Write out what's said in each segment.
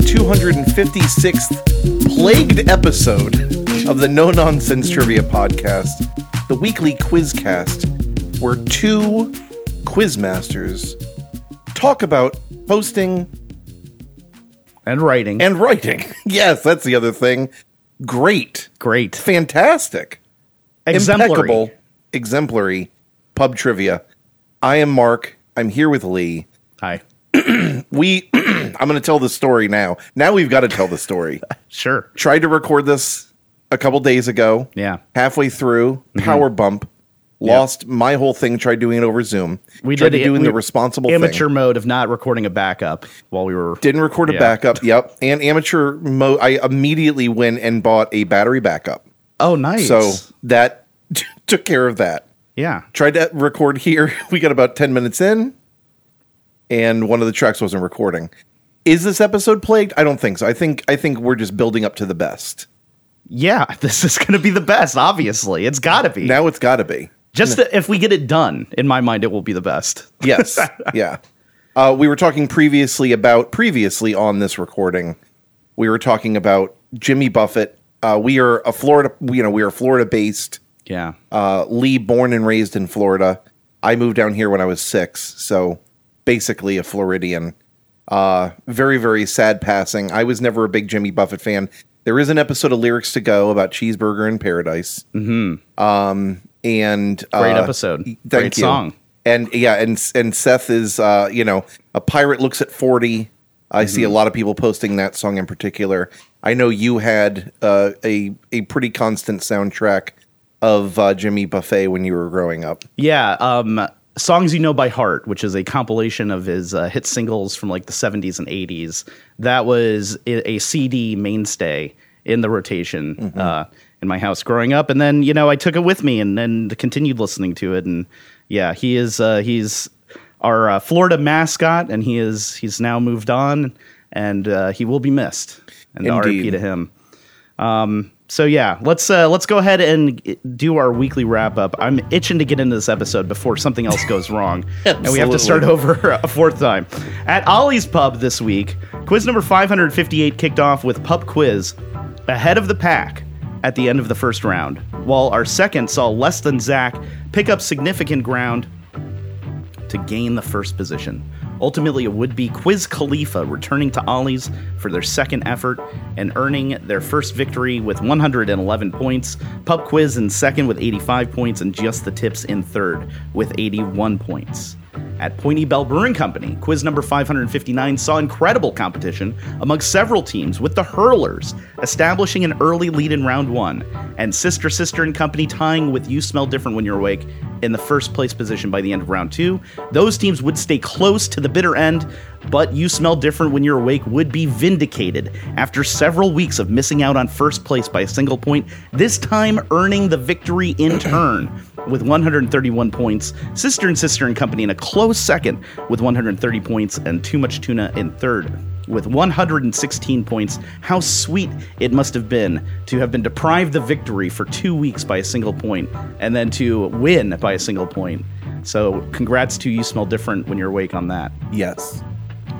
the 256th plagued episode of the No Nonsense Trivia Podcast, the weekly quizcast, where two quizmasters talk about hosting and writing. and writing. Yes, that's the other thing. Great, Great. fantastic, Exemplary. impeccable, exemplary pub trivia. I am Marc. I'm here with Lee. Hi. We, I'm going to tell the story now. Now we've got to tell the story. Sure. Tried to record this a couple days ago. Yeah. Halfway through, Mm-hmm. power bump. Lost my whole thing. Tried doing it over Zoom. We tried did it- doing we- the responsible Amateur thing. mode of not recording a backup while we were. Didn't record a Yeah. backup. Yep. And amateur mode. I immediately went and bought a battery backup. Oh, nice. So that took care of that. yeah. Tried to record here. We got about 10 minutes in, and one of the tracks wasn't recording. Is this episode plagued? I don't think so. I think I think we're just building up to the best. Yeah. This is going to be the best, obviously. It's got to be. Now it's got to be. Just if we get it done, in my mind, it will be the best. Yes. yeah. Uh, we were talking previously about previously on this recording. We were talking about Jimmy Buffett. Uh, we are a Florida. You know, we are Florida based. Yeah. Uh, Lee, born and raised in Florida. I moved down here when I was six, so basically a Floridian. Uh, very, very sad passing. I was never a big Jimmy Buffett fan. There is an episode of Lyrics to Go about Cheeseburger in Paradise. Mm-hmm. Um, and Great uh, episode. thank Great you. song. And yeah, and and Seth is uh, you know a pirate looks at forty. I see a Mm-hmm. lot of people posting that song in particular. I know you had uh, a a pretty constant soundtrack of uh, Jimmy Buffett when you were growing up. Yeah, um, songs you know by heart, which is a compilation of his uh, hit singles from like the '70s and '80s. That was a, a CD mainstay in the rotation Mm-hmm. uh, in my house growing up, and then you know I took it with me and then continued listening to it. And yeah, he is uh, he's our uh, Florida mascot, and he is he's now moved on, and uh, he will be missed. And Indeed. RIP to him. So yeah, let's uh, let's go ahead and do our weekly wrap up. I'm itching to get into this episode before something else goes wrong, and we have to start over a fourth time. At Ollie's Pub this week, quiz number 558 kicked off with pub quiz ahead of the pack at the end of the first round, while our second saw less than Zach pick up significant ground to gain the first position. Ultimately, it would be Quiz Khalifa returning to Ollie's for their second effort and earning their first victory with 111 points. Pub Quiz in second with 85 points, and Just the Tips in third with 81 points. At Point Ybel Brewing Company, quiz number 559 saw incredible competition among several teams, with the Hurlers establishing an early lead in round one, and Sister Sister and Company tying with You Smell Different When You're Awake in the first place position by the end of round two. Those teams would stay close to the bitter end, but You Smell Different When You're Awake would be vindicated after several weeks of missing out on first place by a single point, this time earning the victory in turn with 131 points. Sister and Sister and Company in a close second with 130 points, and Too Much Tuna in third with 116 points. How sweet it must have been to have been deprived the victory for two weeks by a single point, and then to win by a single point. So, congrats to you. Smell different when you're awake on that Yes.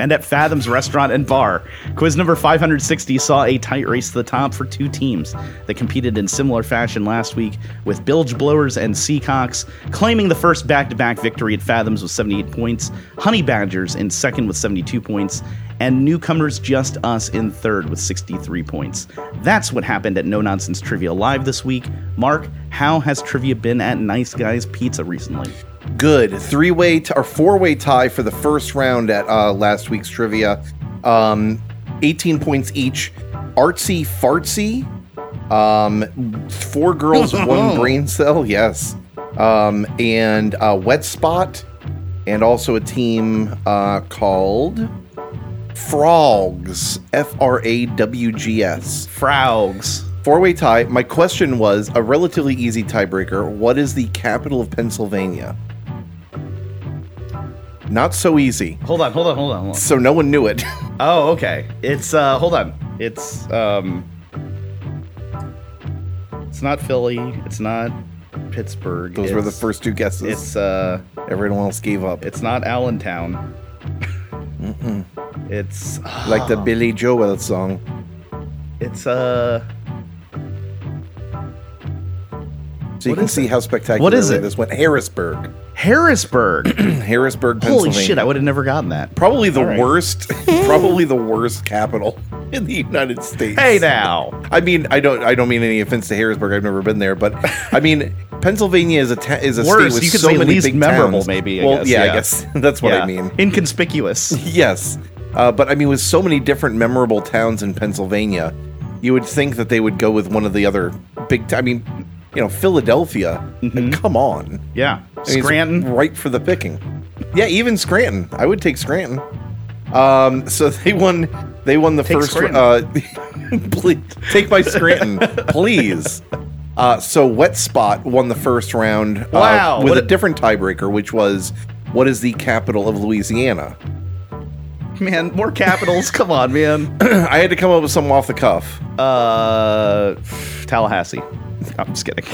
And at Fathom's Restaurant and Bar. Quiz number 560 saw a tight race to the top for two teams that competed in similar fashion last week, with Bilge Blowers and Seacocks claiming the first back to back victory at Fathoms with 78 points, Honey Badgers in second with 72 points, and newcomers Just Us in third with 63 points. That's what happened at No Nonsense Trivia Live this week. Marc, how has trivia been at Nice Guys Pizza recently? Good three way t- or four way tie for the first round at uh, last week's trivia. Um, 18 points each. Artsy fartsy. Um, four girls, one brain cell. Yes. Um, and uh, wet spot, and also a team uh, called Frogs. F R A W G S. Frogs. Four way tie. My question was a relatively easy tiebreaker. What is the capital of Pennsylvania? Not so easy. Hold on, hold on, hold on, hold on. So no one knew it. Oh, okay. It's uh hold on. It's um It's not Philly, it's not Pittsburgh. Those were the first two guesses. It's uh Everyone else gave up. it's not Allentown. Mm hmm. It's like the Billy Joel song. it's uh So you What can see it? how spectacular What is it? this went. Harrisburg, Harrisburg. Harrisburg, Pennsylvania. Holy shit! I would have never gotten that. probably the right. worst, probably the worst capital in the United States. Hey now. I mean, I don't, I don't mean any offense to Harrisburg. I've never been there, but I mean, Pennsylvania is a ta- is a Worse, state with so many least big memorable, towns. maybe, I well, guess, yeah, yeah. I guess that's what Yeah. I mean. Inconspicuous. Yes, uh, but I mean, with so many different memorable towns in Pennsylvania, you would think that they would go with one of the other big. T- I mean, you know, Philadelphia. Come on, Yeah. I mean, Scranton. right for the picking. Yeah, even Scranton. I would take Scranton. Um, so they won. They won the Take first. Uh, please take my Scranton, please. Uh, so Wet Spot won the first round. uh, Wow, with a a- different tiebreaker, which was what is the capital of Louisiana? Man, more capitals. Come on, man. I had to come up with something off the cuff. Uh, Tallahassee. I'm just kidding.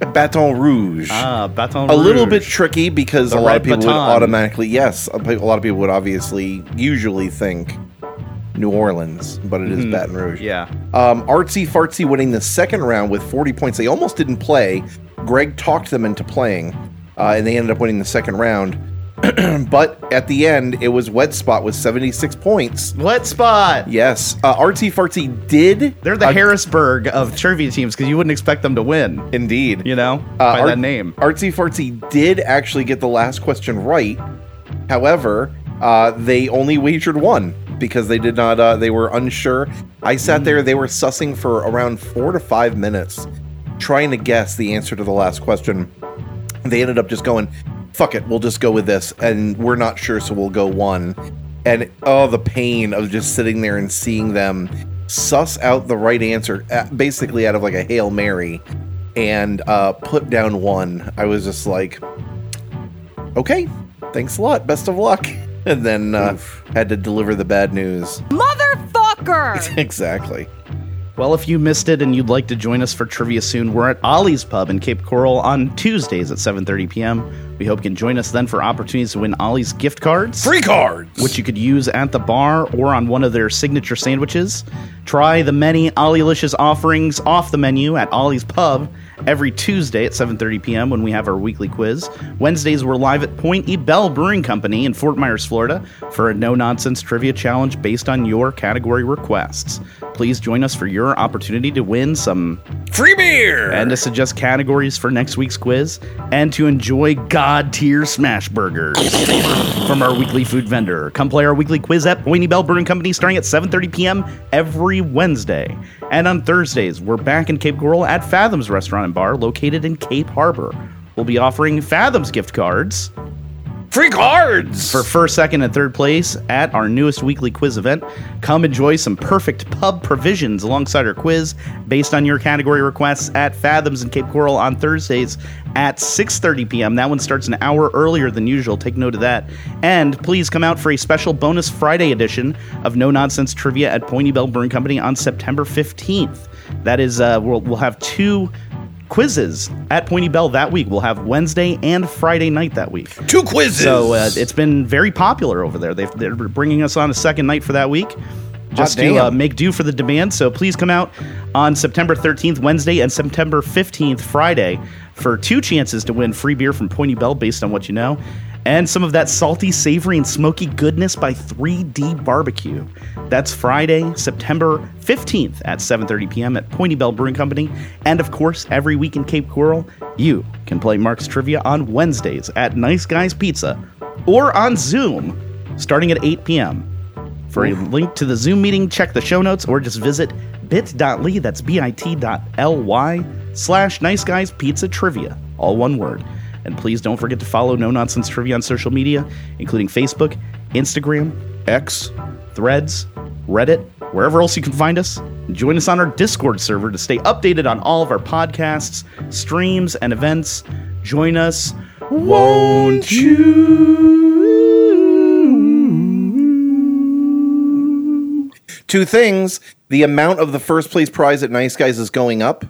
Baton Rouge. Ah, Baton Rouge. a little bit tricky because The a lot of people would automatically yes a lot of people would obviously usually think new orleans but it is baton rouge Mm-hmm. Yeah. um, artsy fartsy winning the second round with 40 points they almost didn't play greg talked them into playing uh, and they ended up winning the second round but at the end it was wet spot with 76 points Wet spot. yes uh, artsy fartsy did They're the uh, Harrisburg of trivia teams because you wouldn't expect them to win. indeed You know, Uh, by Art- that name. Artsy Fartsy did actually get the last question right. However, uh, they only wagered one because they did not. Uh, they were unsure. I sat there. They were sussing for around four to five minutes, trying to guess the answer to the last question. They ended up just going, "Fuck it, we'll just go with this," and we're not sure, so we'll go one. And oh, the pain of just sitting there and seeing them suss out the right answer, uh, basically out of like a hail mary, and uh, put down one. I was just like, okay, thanks a lot, best of luck. And then uh, had to deliver the bad news. Motherfucker! exactly. Well, if you missed it and you'd like to join us for trivia soon, we're at Ollie's Pub in Cape Coral on Tuesdays at 7:30 p.m. We hope you can join us then for opportunities to win Ollie's gift cards. Free cards. which you could use at the bar or on one of their signature sandwiches. Try the many Ollielicious offerings off the menu at Ollie's Pub every Tuesday at 7:30 p.m. when we have our weekly quiz. Wednesdays we're live at Point E Bell Brewing Company in Fort Myers, Florida, for a no-nonsense trivia challenge based on your category requests. Please join us for your opportunity to win some free beer. and to suggest categories for next week's quiz, and to enjoy God tier smash burgers from our weekly food vendor. Come play our weekly quiz at Point Ybel Brewing Company starting at 7:30 p.m. every Wednesday. And on Thursdays, we're back in Cape Coral at Fathoms Restaurant and Bar, located in Cape Harbor. We'll be offering Fathoms gift cards free cards. for first, second, and third place at our newest weekly quiz event. Come enjoy some perfect pub provisions alongside our quiz based on your category requests at Fathoms in Cape Coral on Thursdays at 6:30 p.m. That one starts an hour earlier than usual. Take note of that. And please come out for a special bonus Friday edition of No Nonsense Trivia at Point Ybel Brewing Company on September 15th. That is, uh, we'll, we'll have two quizzes at Point Ybel that week. We'll have Wednesday and Friday night that week. Two quizzes. So uh, it's been very popular over there. They've, they're bringing us on a second night for that week, just to uh, make do for the demand. So please come out on September 13th, Wednesday, and September 15th, Friday, for two chances to win free beer from Point Ybel based on what you know, and some of that salty, savory, and smoky goodness by 3D Barbecue. That's Friday, September 15th at 7:30 p.m. at Point Ybel Brewing Company, and of course, every week in Cape Coral, you can play Marc's Trivia on Wednesdays at Nice Guys Pizza or on Zoom starting at 8 p.m. For a link to the Zoom meeting, check the show notes or just visit bit.ly, that's bit.ly slash nice guys pizza trivia, all one word. And please don't forget to follow No Nonsense Trivia on social media, including Facebook, Instagram, X. Threads, Reddit, wherever else you can find us. Join us on our Discord server to stay updated on all of our podcasts, streams, and events. Join us, won't you? Two things. The amount of the first place prize at Nice Guys is going up.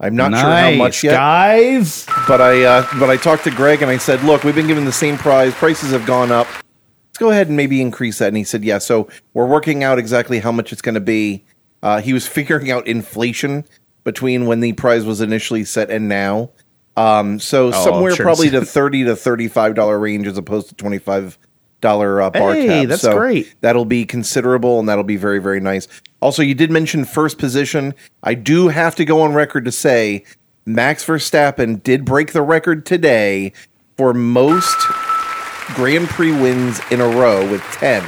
I'm not sure how much yet, guys. but I uh, but I talked to Greg and I said, look, we've been given the same prize. Prices have gone up. let's go ahead and maybe increase that. And he said, yeah. So we're working out exactly how much it's going to be. Uh, he was figuring out inflation between when the prize was initially set and now. Um, so Oh, somewhere sure. probably the thirty to thirty-five dollar range as opposed to twenty-five dollar uh, bar Hey, tab. that's so great. That'll be considerable, and that'll be very, very nice. Also, you did mention first position. I do have to go on record to say Max Verstappen did break the record today for most Grand Prix wins in a row with ten,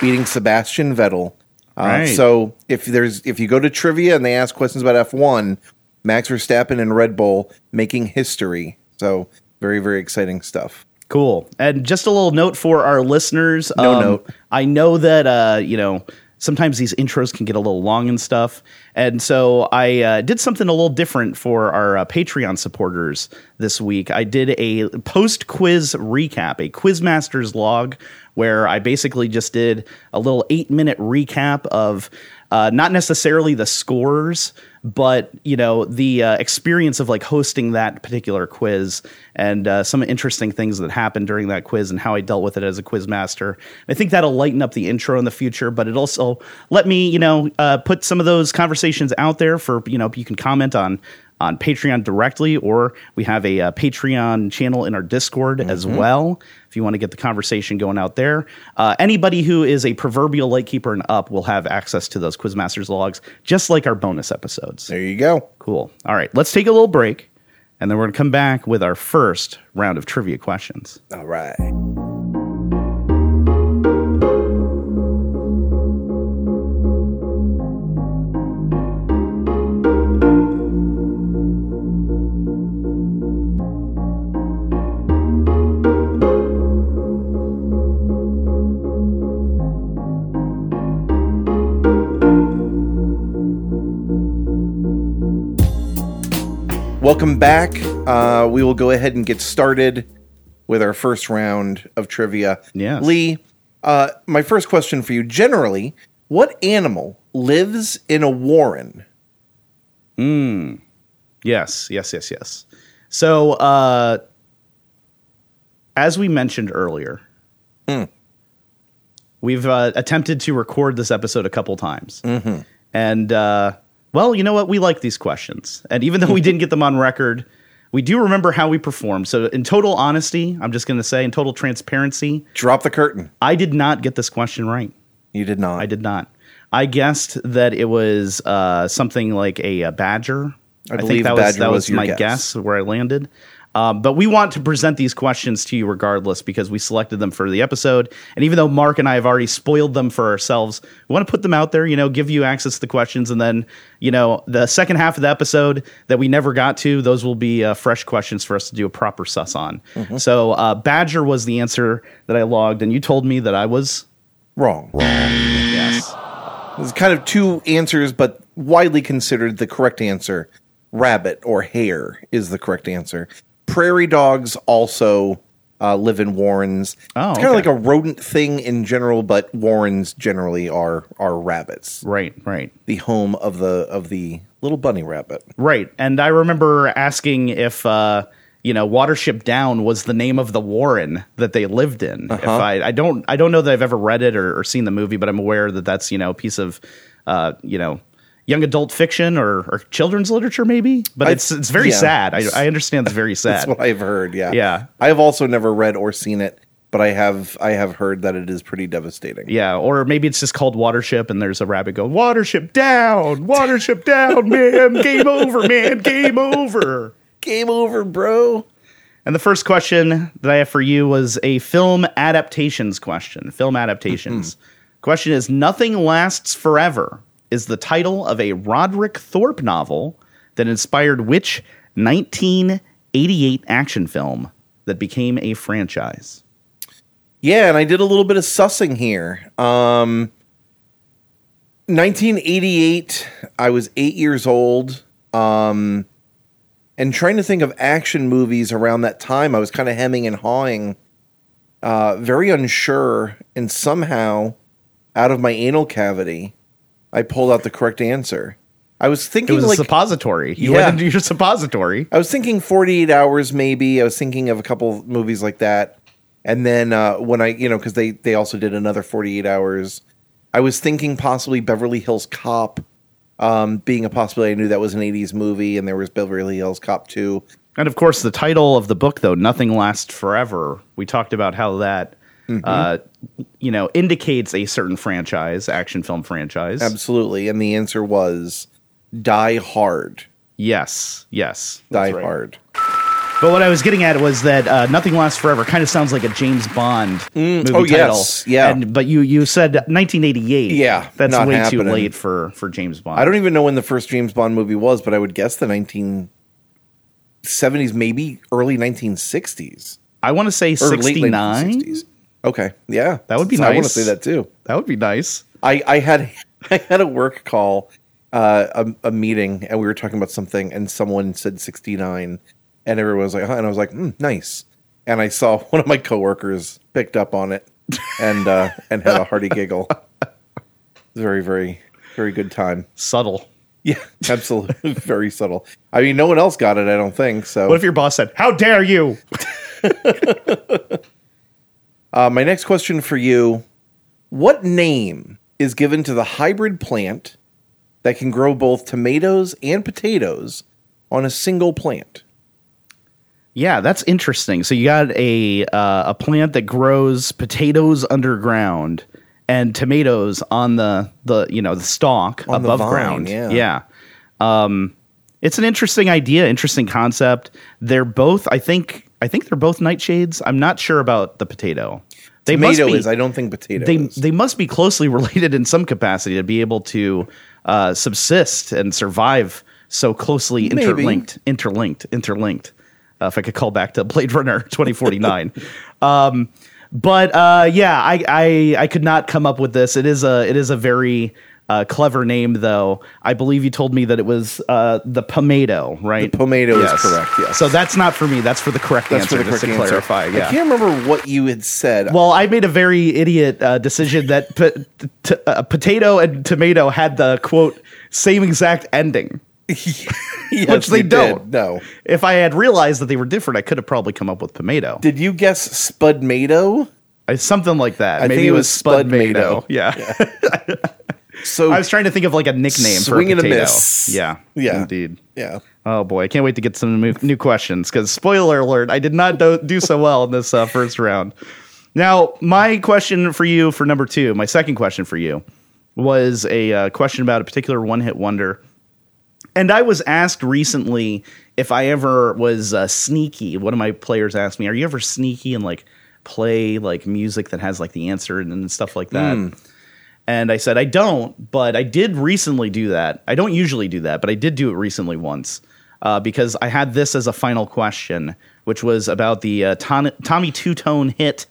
beating Sebastian Vettel. Uh, Right. So if there's if you go to trivia and they ask questions about F one, Max Verstappen and Red Bull making history. So very, very exciting stuff. Cool. And just a little note for our listeners. um, No note. I know that uh, you know sometimes these intros can get a little long and stuff, and so I uh, did something a little different for our uh, Patreon supporters this week. I did a post quiz recap, a Quizmasters log, where I basically just did a little eight minute recap of uh, not necessarily the scores, but you know the uh, experience of like hosting that particular quiz and uh, some interesting things that happened during that quiz and how I dealt with it as a quiz master. I think that'll lighten up the intro in the future, but it also let me you know uh, put some of those conversations out there for you know you can comment on on Patreon directly, or we have a, uh Patreon channel in our Discord as well. If you want to get the conversation going out there, uh, anybody who is a proverbial lightkeeper and up will have access to those Quizmasters logs, just like our bonus episodes. There you go. Cool. All right, let's take a little break, and then we're going to come back with our first round of trivia questions. All right. Welcome back. Uh, we will go ahead and get started with our first round of trivia. Yes. Lee, uh, my first question for you generally, what animal lives in a warren? Hmm. Yes, yes, yes, yes. So, uh, as we mentioned earlier, we've uh, attempted to record this episode a couple times. And, uh, well, you know what? We like these questions. And even though we didn't get them on record, we do remember how we performed. So, in total honesty, I'm just going to say, in total transparency, Drop the curtain. I did not get this question right. You did not. I did not. I guessed that it was uh, something like a, a badger. I believe that was that was my guess. guess. where I landed. Um, but we want to present these questions to you regardless because we selected them for the episode. And even though Marc and I have already spoiled them for ourselves, we want to put them out there. You know, give you access to the questions, and then you know the second half of the episode that we never got to, those will be uh, fresh questions for us to do a proper sus on. Mm-hmm. So uh, badger was the answer that I logged, and you told me that I was wrong. Wrong. yes. There's kind of two answers, but widely considered the correct answer. Rabbit or hare is the correct answer. Prairie dogs also uh, live in warrens. Oh, it's kind of like a rodent thing in general, but warrens generally are are rabbits. Right, right. The home of the of the little bunny rabbit. Right. And I remember asking if uh you know, Watership Down was the name of the Warren that they lived in. If I, I don't, I don't know that I've ever read it or, or seen the movie, but I'm aware that that's you know a piece of, uh, you know, young adult fiction or, or children's literature, maybe. But I- it's it's very yeah. sad. I, I understand it's very sad. That's what I've heard. Yeah, Yeah. I have also never read or seen it, but I have I have heard that it is pretty devastating. yeah, or maybe it's just called Watership, and there's a rabbit going Watership down, Watership down, man, game over, man, game over. Game over, bro. And the first question that I have for you was a film adaptations question. Film adaptations. Mm-hmm. Question is Nothing Lasts Forever is the title of a Roderick Thorp novel that inspired which 1988 action film that became a franchise? Yeah, and I did a little bit of sussing here. Um 1988, I was 8 years old. Um and trying to think of action movies around that time, I was kind of hemming and hawing uh very unsure and somehow out of my anal cavity, I pulled out the correct answer. I was thinking It was like a suppository. You Yeah. went into your suppository. I was thinking 48 hours maybe. I was thinking of a couple movies like that. And then uh, when I, you know, because they they also did another 48 hours, I was thinking possibly Beverly Hills Cop um, being a possibility. I knew that was an 80s movie, and there was Beverly Hills Cop 2. And of course, the title of the book, though, "Nothing Lasts Forever." We talked about how that, uh, you know, indicates a certain franchise, action film franchise. Absolutely. And the answer was Die Hard. Yes, yes. Die right. Hard. But what I was getting at was that uh, "Nothing Lasts Forever" kind of sounds like a James Bond movie oh, title. yes, yeah. And, but you you said 1988. Yeah, that's not way too late for for James Bond. I don't even know when the first James Bond movie was, but I would guess the 1970s, maybe early 1960s. I want to say Or late 69. 1960s. Okay. Yeah. That would be nice. I want to say that too. That would be nice. I, I had I had a work call, uh, a, a meeting, and we were talking about something, and someone said sixty nine, and everyone was like, huh, and I was like, mm, nice. And I saw one of my coworkers picked up on it, and uh, and had a hearty giggle. Very very very good time. Subtle. Yeah, absolutely, very subtle. I mean, no one else got it. I don't think so. What if your boss said, "How dare you"? Uh, my next question for you What name is given to the hybrid plant that can grow both tomatoes and potatoes on a single plant? Yeah, that's interesting. So you got a uh, a plant that grows potatoes underground and tomatoes on the the you know the stalk On the above vine, ground. yeah. yeah. Um, it's an interesting idea, interesting concept. They're both, I think, I think they're both nightshades. I'm not sure about the potato. They Tomato must be, is, I don't think potato they is. they must be closely related in some capacity to be able to uh, subsist and survive so closely Maybe. interlinked, interlinked, interlinked. Uh, if I could call back to Blade Runner 2049. um, but uh, yeah, I, I I could not come up with this. It is a it is a very uh, clever name, though. I believe you told me that it was uh, the pomato, right? The pomato is correct, yes. So that's not for me. That's for the correct That's answer. for the just correct to answer. clarify. Yeah. I can't remember what you had said. Well, I made a very idiot uh, decision that p- t- uh, potato and tomato had the quote same exact ending. Yes, which they did. don't. No. If I had realized that they were different, I could have probably come up with pomato. Did you guess Spudmato? Uh, Something like that. I Maybe think it was was Spudmato. Spudmato. Yeah. So I was trying to think of like a nickname Swing for a and a potato. miss. Yeah. Yeah. Indeed. yeah. Oh boy, I can't wait to get some new, new questions because spoiler alert, I did not do, do so well in this uh, first round. Now, my question for you for number two, my second question for you was a uh, question about a particular one hit wonder. And I was asked recently if I ever was uh, sneaky. One of my players asked me, Are you ever sneaky and like play like music that has like the answer and, and stuff like that? And I said, I don't, but I did recently do that. I don't usually do that, but I did do it recently once uh, because I had this as a final question, which was about the uh, Ton- Tommy Tutone hit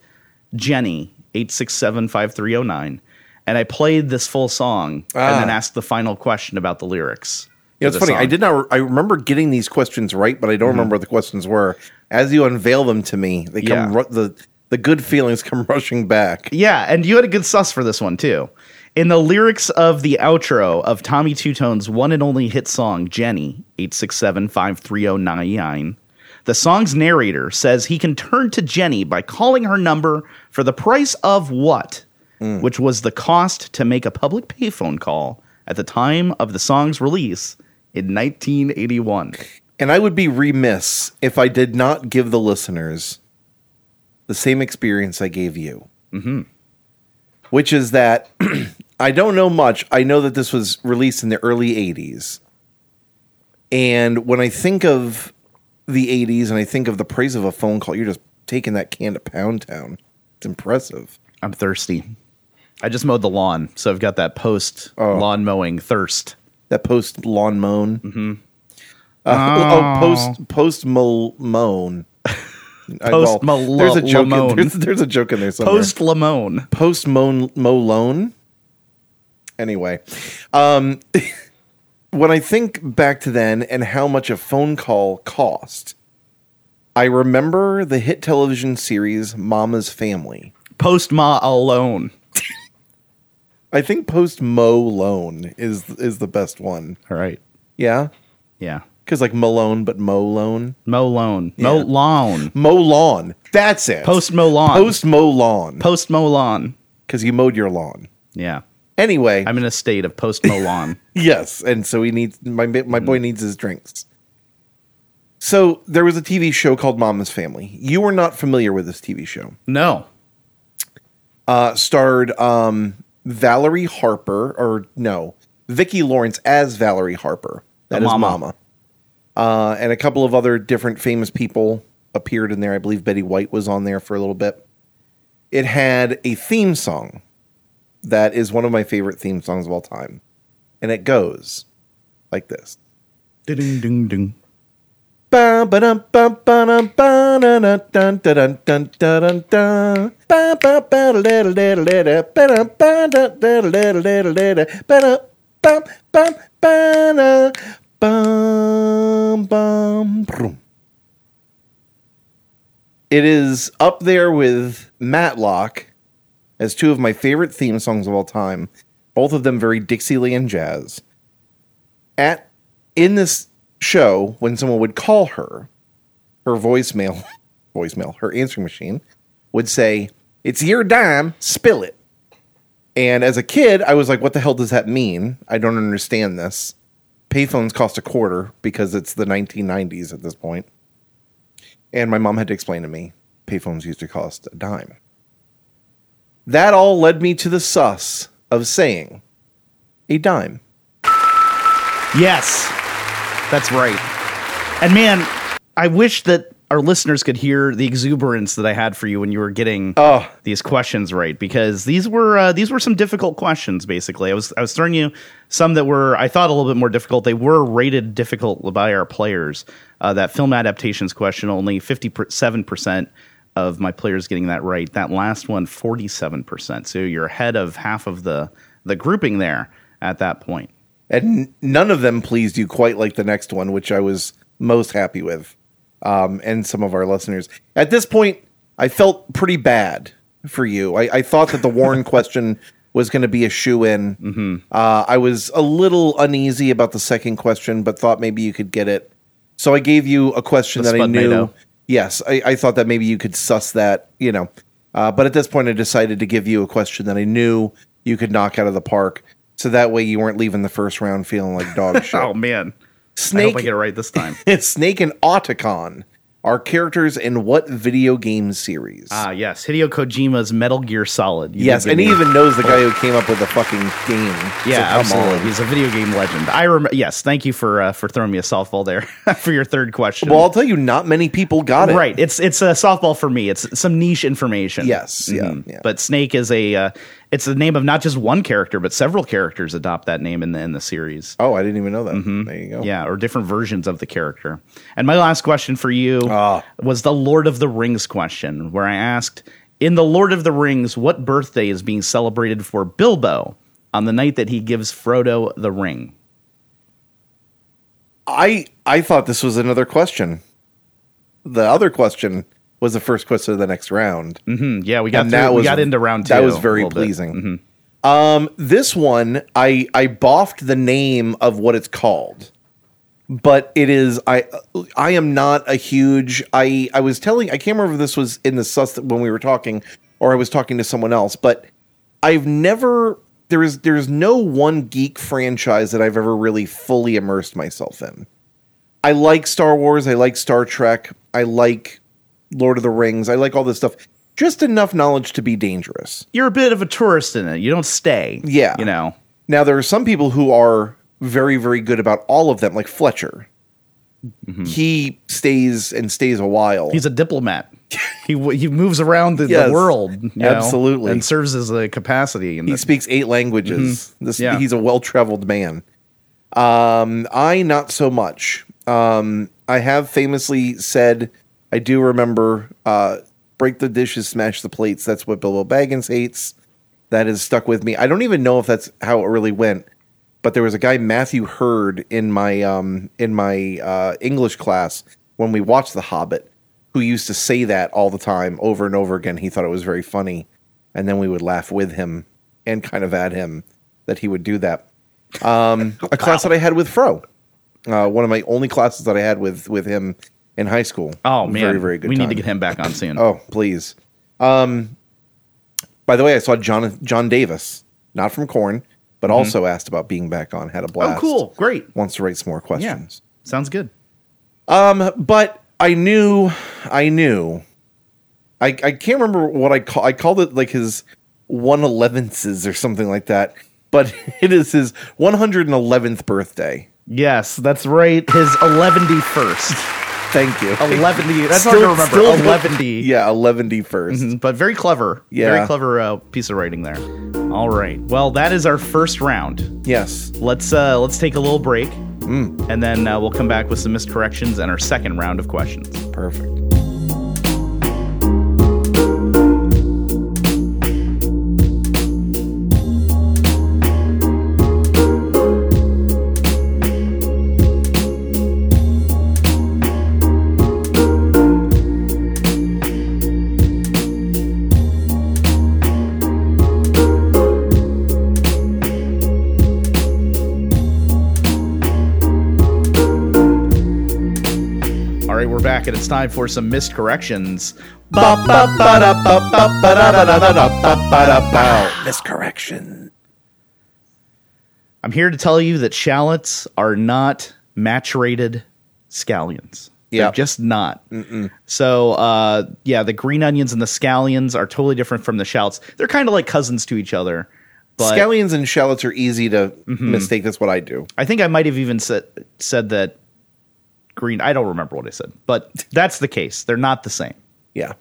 Jenny, 8675309. And I played this full song and then Ah. asked the final question about the lyrics. Yeah, it's funny. I did not. I remember getting these questions right, but I don't remember what the questions were. As you unveil them to me, they come. Yeah. Ru- the the good feelings come rushing back. Yeah, and you had a good sus for this one too. In the lyrics of the outro of Tommy Tutone's one and only hit song, Jenny, 867-53099, the song's narrator says he can turn to Jenny by calling her number for the price of what? Hmm. Which was the cost to make a public payphone call at the time of the song's release in 1981. And I would be remiss if I did not give the listeners the same experience I gave you. Mm-hmm. Which is that I don't know much. I know that this was released in the early 80s. And when I think of the 80s and I think of the praise of a phone call, you're just taking that can to Pound Town. It's impressive. I'm thirsty. I just mowed the lawn, so I've got that post Oh. lawn mowing thirst. That post lawn moan. Mm-hmm. Uh, oh, post post mo- moan. Post mo- there's a joke. lamone. In, there's, there's a joke in there somewhere. Post Lamone. post loan. Anyway, um, when I think back to then and how much a phone call cost, I remember the hit television series Mama's Family. Post Ma alone. I think post mo loan is is the best one. All right. Yeah. Yeah. Because like Malone, but Mo Loan. Mow lawn. Mow Yeah. lawn. Lawn. That's it. Post mow lawn. Post mow lawn Post mow lawn. because you mowed your lawn. Yeah. Anyway, I'm in a state of post mow lawn. yes, and so he needs my my boy needs his drinks. So there was a TV show called Mama's Family. You were not familiar with this TV show. No. Uh, starred um, Valerie Harper, or no, Vicki Lawrence as Valerie Harper. That The is mama. Mama. Uh, and a couple of other different famous people appeared in there. I believe Betty White was on there for a little bit. It had a theme song that is one of my favorite theme songs of all time. And it goes like this. Ding ding ding. Bum, bum, brum. It is up there with Matlock as two of my favorite theme songs of all time, both of them very Dixieland jazz. At in this show, when someone would call her, her voicemail, voicemail, her answering machine would say, "It's your dime, spill it." And as a kid, I was like, "What the hell does that mean? I don't understand this." Payphones cost a quarter because it's the 1990s at this point. And my mom had to explain to me, payphones used to cost a dime. That all led me to the sus of saying a dime. Yes, that's right. And man, I wish that our listeners could hear the exuberance that I had for you when you were getting Oh. these questions right, because these were uh, these were some difficult questions. Basically, I was I was throwing you some that were I thought a little bit more difficult. They were rated difficult by our players. Uh, that film adaptations question, only fifty seven percent of my players getting that right. That last one, 47 percent. So you're ahead of half of the the grouping there at that point. and none of them pleased you quite like the next one, which I was most happy with. Um, and some of our listeners at this point, I felt pretty bad for you. I, I thought that the Warren question was going to be a shoe in. Mm-hmm. Uh, I was a little uneasy about the second question, but thought maybe you could get it. So I gave you a question The that I knew. Yes, I, I thought that maybe you could suss that, you know. Uh, but at this point, I decided to give you a question that I knew you could knock out of the park. So that way you weren't leaving the first round feeling like dog shit. Oh man, I Snake, hope I get it right this time. Snake and Otacon are characters in what video game series? Ah, yes, Hideo Kojima's Metal Gear Solid. You yes, and he even knows the guy who came up with the fucking game. Yeah, come absolutely. on. He's a video game legend. I remember. Yes, thank you for uh, for throwing me a softball there for your third question. Well, I'll tell you, not many people got it. right, it's it's a softball for me. It's some niche information. Yes, yeah, Mhm. yeah. But Snake is a uh, it's the name of not just one character, but several characters adopt that name in the in the series. Oh, I didn't even know that. There you go. Mm-hmm. Yeah, or different versions of the character. And my last question for you Ah. was the Lord of the Rings question, where I asked, in the Lord of the Rings, what birthday is being celebrated for Bilbo on the night that he gives Frodo the ring? I I thought this was another question. The other question was the first question of the next round. Hmm, yeah, we got and through, that we got into round two. That was very bit. Mm-hmm. pleasing. Um, this one, I I boffed the name of what it's called, but it is I I am not a huge I I was telling I can't remember if this was in the sus when we were talking or I was talking to someone else, but I've never there is there's no one geek franchise that I've ever really fully immersed myself in. I like Star Wars, I like Star Trek, I like Lord of the Rings, I like all this stuff. Just enough knowledge to be dangerous. You're a bit of a tourist in it. You don't stay. Yeah. You know, Now there are some people who are very very good about all of them, like Fletcher. He stays and stays a while. Mm-hmm. he's a diplomat. he he moves around the, Yes, the world, you know, absolutely. and serves as a capacity. In he the, speaks eight languages. Mm-hmm. Yeah. he's a well traveled man. Um, I not so much. Um, I have famously said I do remember uh, break the dishes, smash the plates. That's what Bilbo Baggins hates. That has stuck with me. I don't even know if that's how it really went, but there was a guy Matthew Hurd in my um, in my uh, English class when we watched The Hobbit, who used to say that all the time over and over again. He thought it was very funny, and then we would laugh with him and kind of at him that he would do that. Um, a class that I had with Fro. Uh, one of my only classes that I had with with him in high school. Oh man, very very good. We need to get him back on soon. Oh please. Um, by the way, I saw John John Davis, not from Korn, but also asked about being back on. Had a Mm-hmm. Oh, cool, great. Wants to write some more questions. Yeah, sounds good. Um, but I knew, I knew. I I can't remember what I call. I called it like his one elevenths or something like that. But it is his one hundred and eleventh birthday. Yes, that's right. His 11 first. Thank you. 11D. That's Still- hard to remember. still- 11 Yeah, eleven first. Mhm, But very clever. Yeah. Very clever uh, piece of writing there. All right. Well, that is our first round. Yes. Let's uh let's take a little break. Mm. And then uh, we'll come back with some missed corrections and our second round of questions. Perfect. And it's time for some missed corrections. Miscorrection. I'm here to tell you that shallots are not maturated scallions. They're Yep. just not. So, uh, yeah, the green onions and the scallions are totally different from the shallots. They're kind of like cousins to each other. But Scallions and shallots are easy to Mm-hmm. mistake. That's what I do. I think I might have even said said that green. I don't remember what I said, but that's the case. They're not the same. Yeah.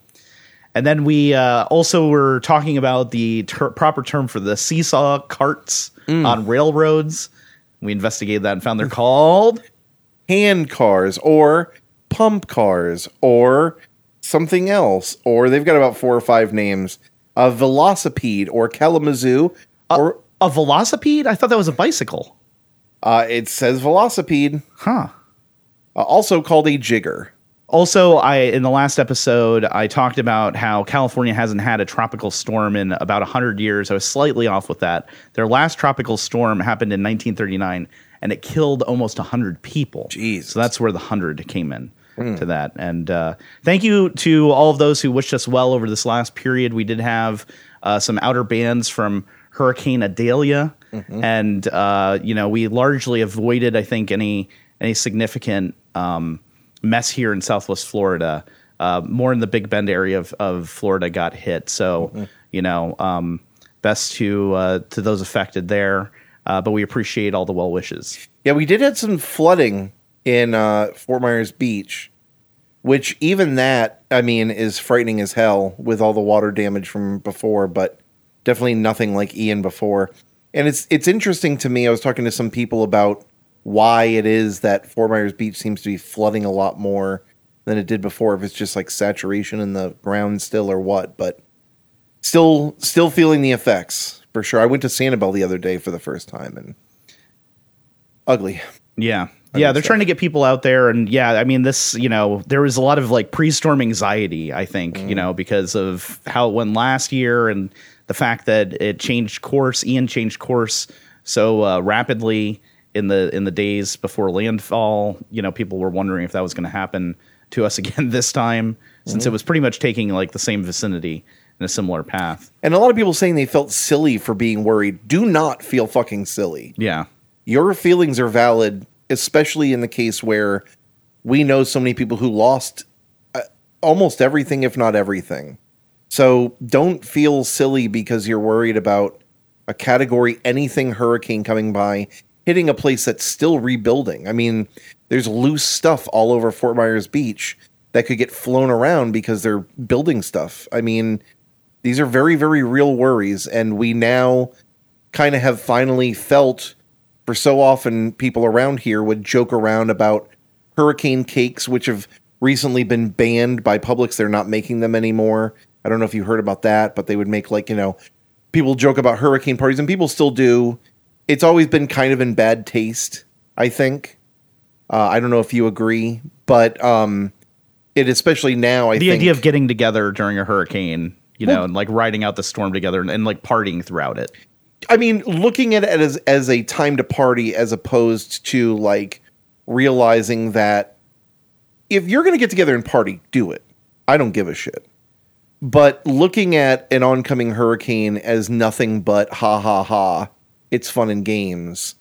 And then we uh, also were talking about the ter- proper term for the seesaw carts on railroads. We investigated that and found they're called. Hand cars or pump cars or something else. Or they've got about four or five names. A velocipede or Kalamazoo. Or A velocipede? I thought that was a bicycle. uh, it says velocipede. Huh. Uh, also called a jigger. Also, I in the last episode I talked about how California hasn't had a tropical storm in about 100 years. I was slightly off with that. Their last tropical storm happened in 1939 and it killed almost 100 people. Jeez. So that's where the 100 came in to that. And uh, thank you to all of those who wished us well over this last period. We did have uh, some outer bands from Hurricane Idalia and uh, you know, we largely avoided I think any any significant um, mess here in Southwest Florida. Uh, more in the Big Bend area of, of Florida got hit. So, you know, um, best to uh, to those affected there. Uh, but we appreciate all the well wishes. Yeah, we did have some flooding in uh, Fort Myers Beach, which even that, I mean, is frightening as hell with all the water damage from before, but definitely nothing like Ian before. And it's it's interesting to me. I was talking to some people about why it is that Fort Myers Beach seems to be flooding a lot more than it did before. If it's just like saturation in the ground still or what, but still still feeling the effects for sure. I went to Sanibel the other day for the first time and ugly. Yeah. Yeah, they're trying to get people out there and yeah, I mean this, you know, there was a lot of like pre-storm anxiety, I think, you know, because of how it went last year and the fact that it changed course, Ian changed course so uh, rapidly in the in the days before landfall, you know, people were wondering if that was going to happen to us again this time since it was pretty much taking like the same vicinity in a similar path. And a lot of people saying they felt silly for being worried. Do not feel fucking silly. Yeah. Your feelings are valid, especially in the case where we know so many people who lost uh, almost everything, if not everything. So don't feel silly because you're worried about a category anything hurricane coming by hitting a place that's still rebuilding. I mean, there's loose stuff all over Fort Myers Beach that could get flown around because they're building stuff. I mean, these are very, very real worries. And we now kind of have finally felt for so often people around here would joke around about hurricane cakes, which have recently been banned by Publix. They're not making them anymore. I don't know if you heard about that, but they would make like, you know, people joke about hurricane parties and people still do. It's always been kind of in bad taste, I think. Uh, I don't know if you agree, but um, it especially now, I the think. idea of getting together during a hurricane, you know, and like riding out the storm together and, and like partying throughout it. I mean, looking at it as as a time to party as opposed to like realizing that if you're going to get together and party, do it. I don't give a shit. But looking at an oncoming hurricane as nothing but ha ha ha, it's fun and games.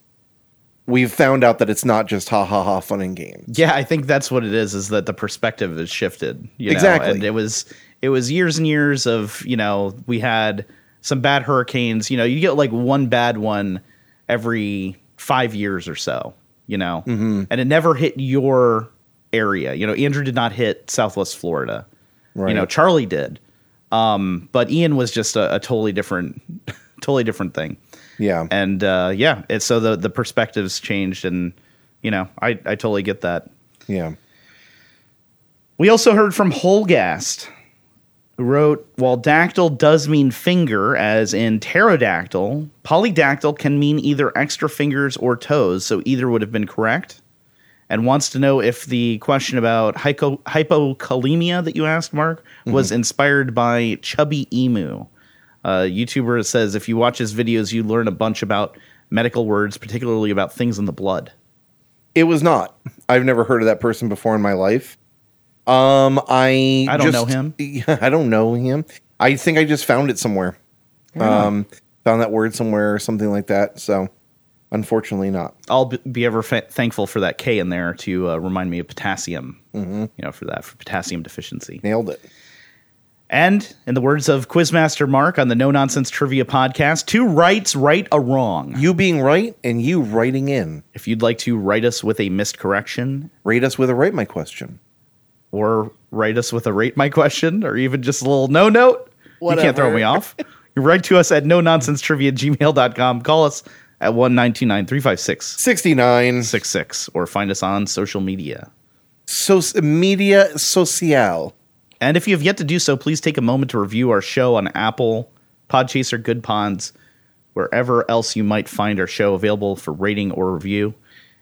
We've found out that it's not just ha ha ha fun and games. Yeah, I think that's what it is. Is that the perspective has shifted? You know? Exactly. and it was it was years and years of you know we had some bad hurricanes. You know, you get like one bad one every five years or so. You know, Mm-hmm. and it never hit your area. You know, Andrew did not hit Southwest Florida. Right. You know, Charlie did, um, but Ian was just a, a totally different, totally different thing. Yeah. And uh, yeah, it's so the the perspectives changed, and you know, I I totally get that. yeah. We also heard from Holgast, who wrote, While dactyl does mean finger, as in pterodactyl, polydactyl can mean either extra fingers or toes, so either would have been correct. And wants to know if the question about hypo- hypokalemia that you asked, Marc, was inspired by Chubbyemu. A YouTuber says if you watch his videos, you learn a bunch about medical words, particularly about things in the blood. It was not. I've never heard of that person before in my life. Um, I I don't just- know him. I don't know him. I think I just found it somewhere. Um, found that word somewhere or something like that. So, unfortunately, not. I'll be ever fa- thankful for that K in there to uh, remind me of potassium. You know, for that for potassium deficiency. Nailed it. And in the words of Quizmaster Marc on the No Nonsense Trivia podcast, two rights right a wrong. You being right and you writing in. If you'd like to write us with a missed correction, Rate us with a rate my question. or write us with a rate my question, or even just a little no note, you can't throw me off. You write to us at no nonsense trivia gmail.com. Call us at 1 356 69. 66 or find us on social media. So, media social. And if you have yet to do so, please take a moment to review our show on Apple, Podchaser, Goodpods, wherever else you might find our show available for rating or review.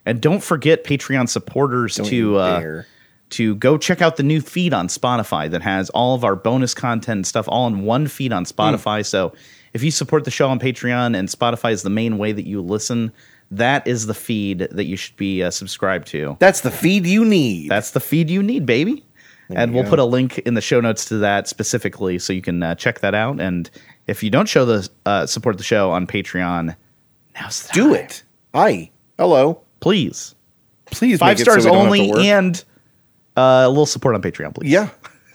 And don't forget Patreon supporters Don't to uh, to go check out the new feed on Spotify that has all of our bonus content and stuff all in one feed on Spotify. So if you support the show on Patreon and Spotify is the main way that you listen, that is the feed that you should be uh, subscribed to. That's the feed you need. That's the feed you need, baby. And we'll go. put a link in the show notes to that specifically, so you can uh, check that out. And if you don't show the uh, support the show on Patreon, now's the Do time. it. Hi. Hello. please. Please Five so stars we don't have to only, and uh, a little support on Patreon, please. Yeah.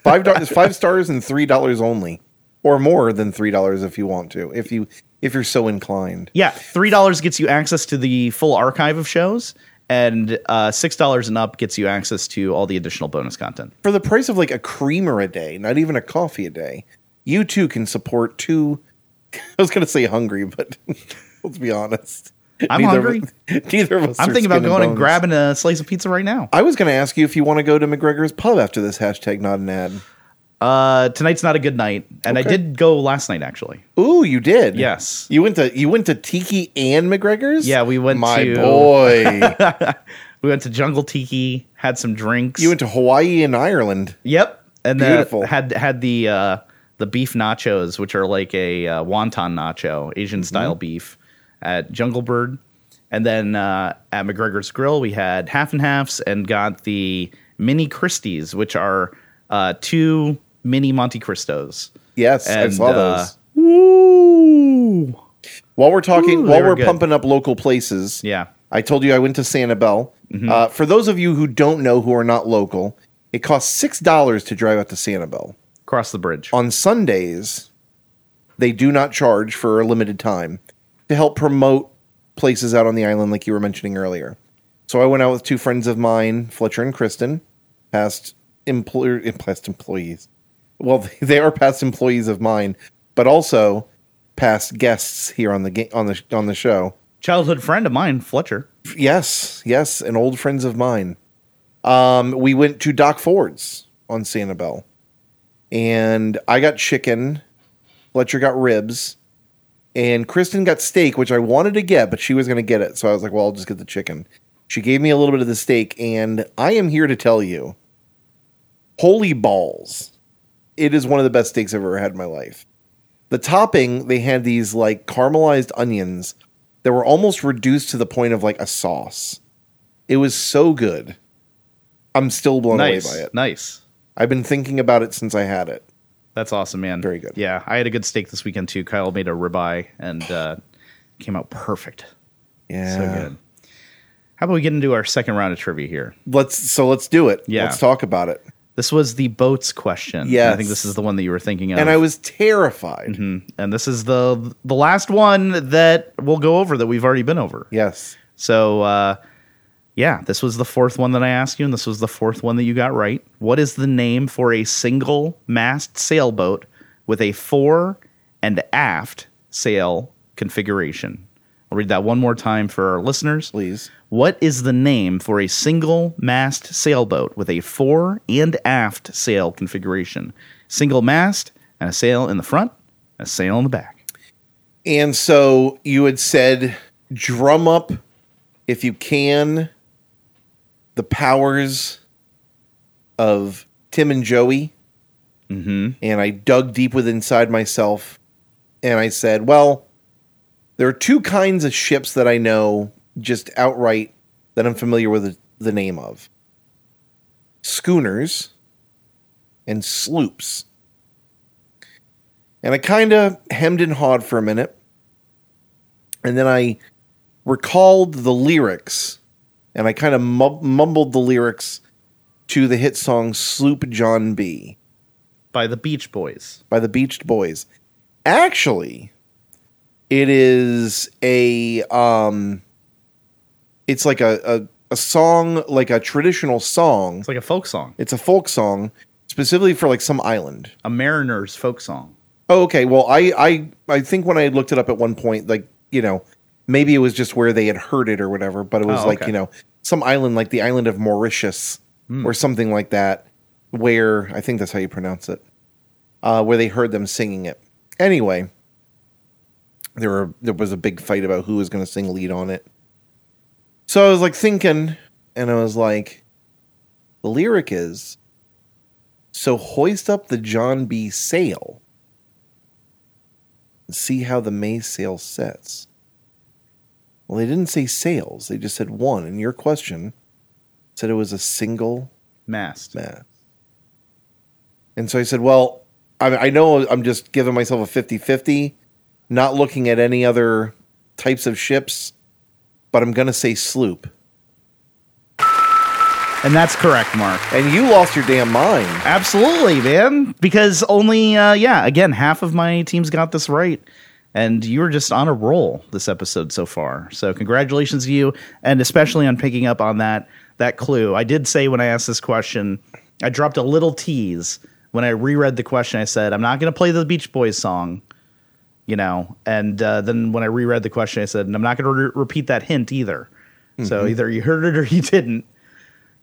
Five dollars five stars and three dollars only. Or more than three dollars if you want to. If you if you're so inclined. Yeah, three dollars gets you access to the full archive of shows, and uh, six dollars and up gets you access to all the additional bonus content. For the price of like a creamer a day, not even a coffee a day, you too can support two I was gonna say hungry, but let's be honest. I'm Neither hungry. Of, neither of us. I'm thinking about going and bones. grabbing a slice of pizza right now. I was going to ask you if you want to go to McGregor's Pub after this hashtag not an ad. Uh, tonight's not a good night, and I did go last night actually. Ooh, you did. Yes. You went to you went to Tiki and McGregor's. Yeah, we went to My to- boy. We went to Jungle Tiki, had some drinks. you went to Hawaii and Ireland. Yep, and Beautiful. then had had the uh, the beef nachos, which are like a uh, wonton nacho, Asian style beef, at Jungle Bird, and then uh, at McGregor's Grill we had half and halves and got the mini Christies, which are uh, two mini Monte Cristos. Yes, I And, saw uh, those. Woo! While we're talking, Ooh, while were we're good. pumping up local places, Yeah, I told you I went to Sanibel. Mm-hmm. Uh, for those of you who don't know, who are not local, it costs six dollars to drive out to Sanibel. cross the bridge. On Sundays, they do not charge for a limited time to help promote places out on the island, like you were mentioning earlier. So I went out with two friends of mine, Fletcher and Kristen, past employer, past employees. Well, they are past employees of mine, but also past guests here on the ga- on the on the show. Childhood friend of mine, Fletcher. Yes, yes, and old friends of mine. Um, we went to Doc Ford's on Sanibel, and I got chicken. Fletcher got ribs, and Kristen got steak, which I wanted to get, but she was going to get it, so I was like, "Well, I'll just get the chicken." She gave me a little bit of the steak, and I am here to tell you, holy balls, it is one of the best steaks I've ever had in my life. The topping, they had these like caramelized onions that were almost reduced to the point of like a sauce. It was so good. I'm still blown nice, away by it. nice. I've been thinking about it since I had it. That's awesome, man. Very good. Yeah, I had a good steak this weekend too. Kyle made a ribeye and uh, came out perfect. Yeah. So good. How about we get into our second round of trivia here? Let's so let's do it. Yeah. Let's talk about it. This was the boats question. Yeah, I think this is the one that you were thinking of. And I was terrified. and this is the the last one that we'll go over that we've already been over. Yes. So uh, yeah, this was the fourth one that I asked you, and this was the fourth one that you got right. What is the name for a single mast sailboat with a fore and aft sail configuration? I'll read that one more time for our listeners. Please. What is the name for a single mast sailboat with a fore and aft sail configuration? Single mast and a sail in the front, a sail in the back. And so you had said drum up if you can the powers of Tim and Joey. Mm-hmm. And I dug deep within inside myself and I said, well, there are two kinds of ships that I know just outright that I'm familiar with the, the name of schooners and sloops. And I kind of hemmed and hawed for a minute. And then I recalled the lyrics and I kind of mumbled the lyrics to the hit song Sloop John B By the Beach Boys. by the Beached Boys. Actually, it is a um it's like a, a a song like a traditional song. It's like a folk song, It's a folk song specifically for like some island. a mariner's folk song. Oh, okay. Well, I I I think when I looked it up at one point, like you know, maybe it was just where they had heard it or whatever, but it was Oh, like okay. you know some island like the island of Mauritius or something like that, where I think that's how you pronounce it, uh, where they heard them singing it. Anyway, there were there was a big fight about who was going to sing lead on it. So I was like thinking, and I was like, the lyric is, "So hoist up the John B. sail." and see how the May sail sets. Well, they didn't say sails, they just said one. And your question said it was a single Mast. mast. And so I said, well, I, I know I'm just giving myself a 50 50, not looking at any other types of ships, but I'm going to say sloop. And that's correct, Marc. And you lost your damn mind. Absolutely, man. Because only, uh, yeah, again, half of my teams got this right. And you were just on a roll this episode so far. So congratulations to you, and especially on picking up on that that clue. I did say when I asked this question, I dropped a little tease when I reread the question. I said, I'm not going to play the Beach Boys song, you know. And uh, then when I reread the question, I said, and I'm not going to re- repeat that hint either. So either you heard it or you didn't.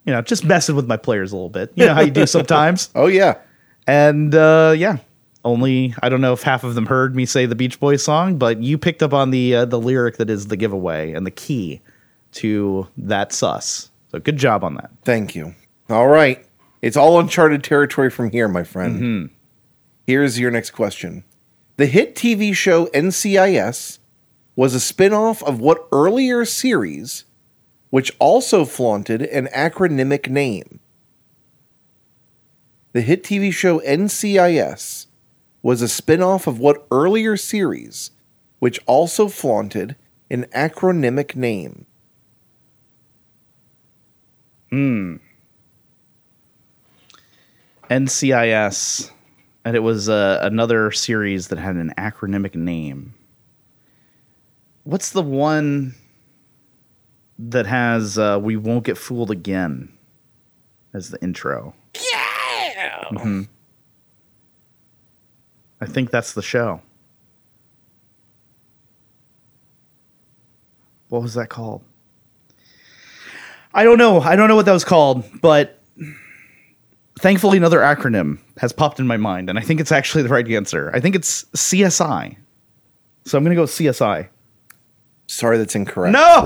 You know, just messing with my players a little bit. You know how you do sometimes. Oh, yeah. And uh, yeah, only I don't know if half of them heard me say the Beach Boys song, but you picked up on the uh, the lyric that is the giveaway and the key to that sus. So good job on that. Thank you. All right. It's all uncharted territory from here, my friend. Here's your next question. The hit TV show NCIS was a spin off of what earlier series, which also flaunted an acronymic name? The hit TV show NCIS was a spin off of what earlier series, which also flaunted an acronymic name? Hmm. NCIS, and it was uh, another series that had an acronymic name. What's the one that has uh, "We Won't Get Fooled Again" as the intro? Yeah. I think that's the show. What was that called? I don't know. I don't know what that was called, but thankfully another acronym has popped in my mind, and I think it's actually the right answer. I think it's CSI. So I'm going to go CSI. Sorry, that's incorrect. No!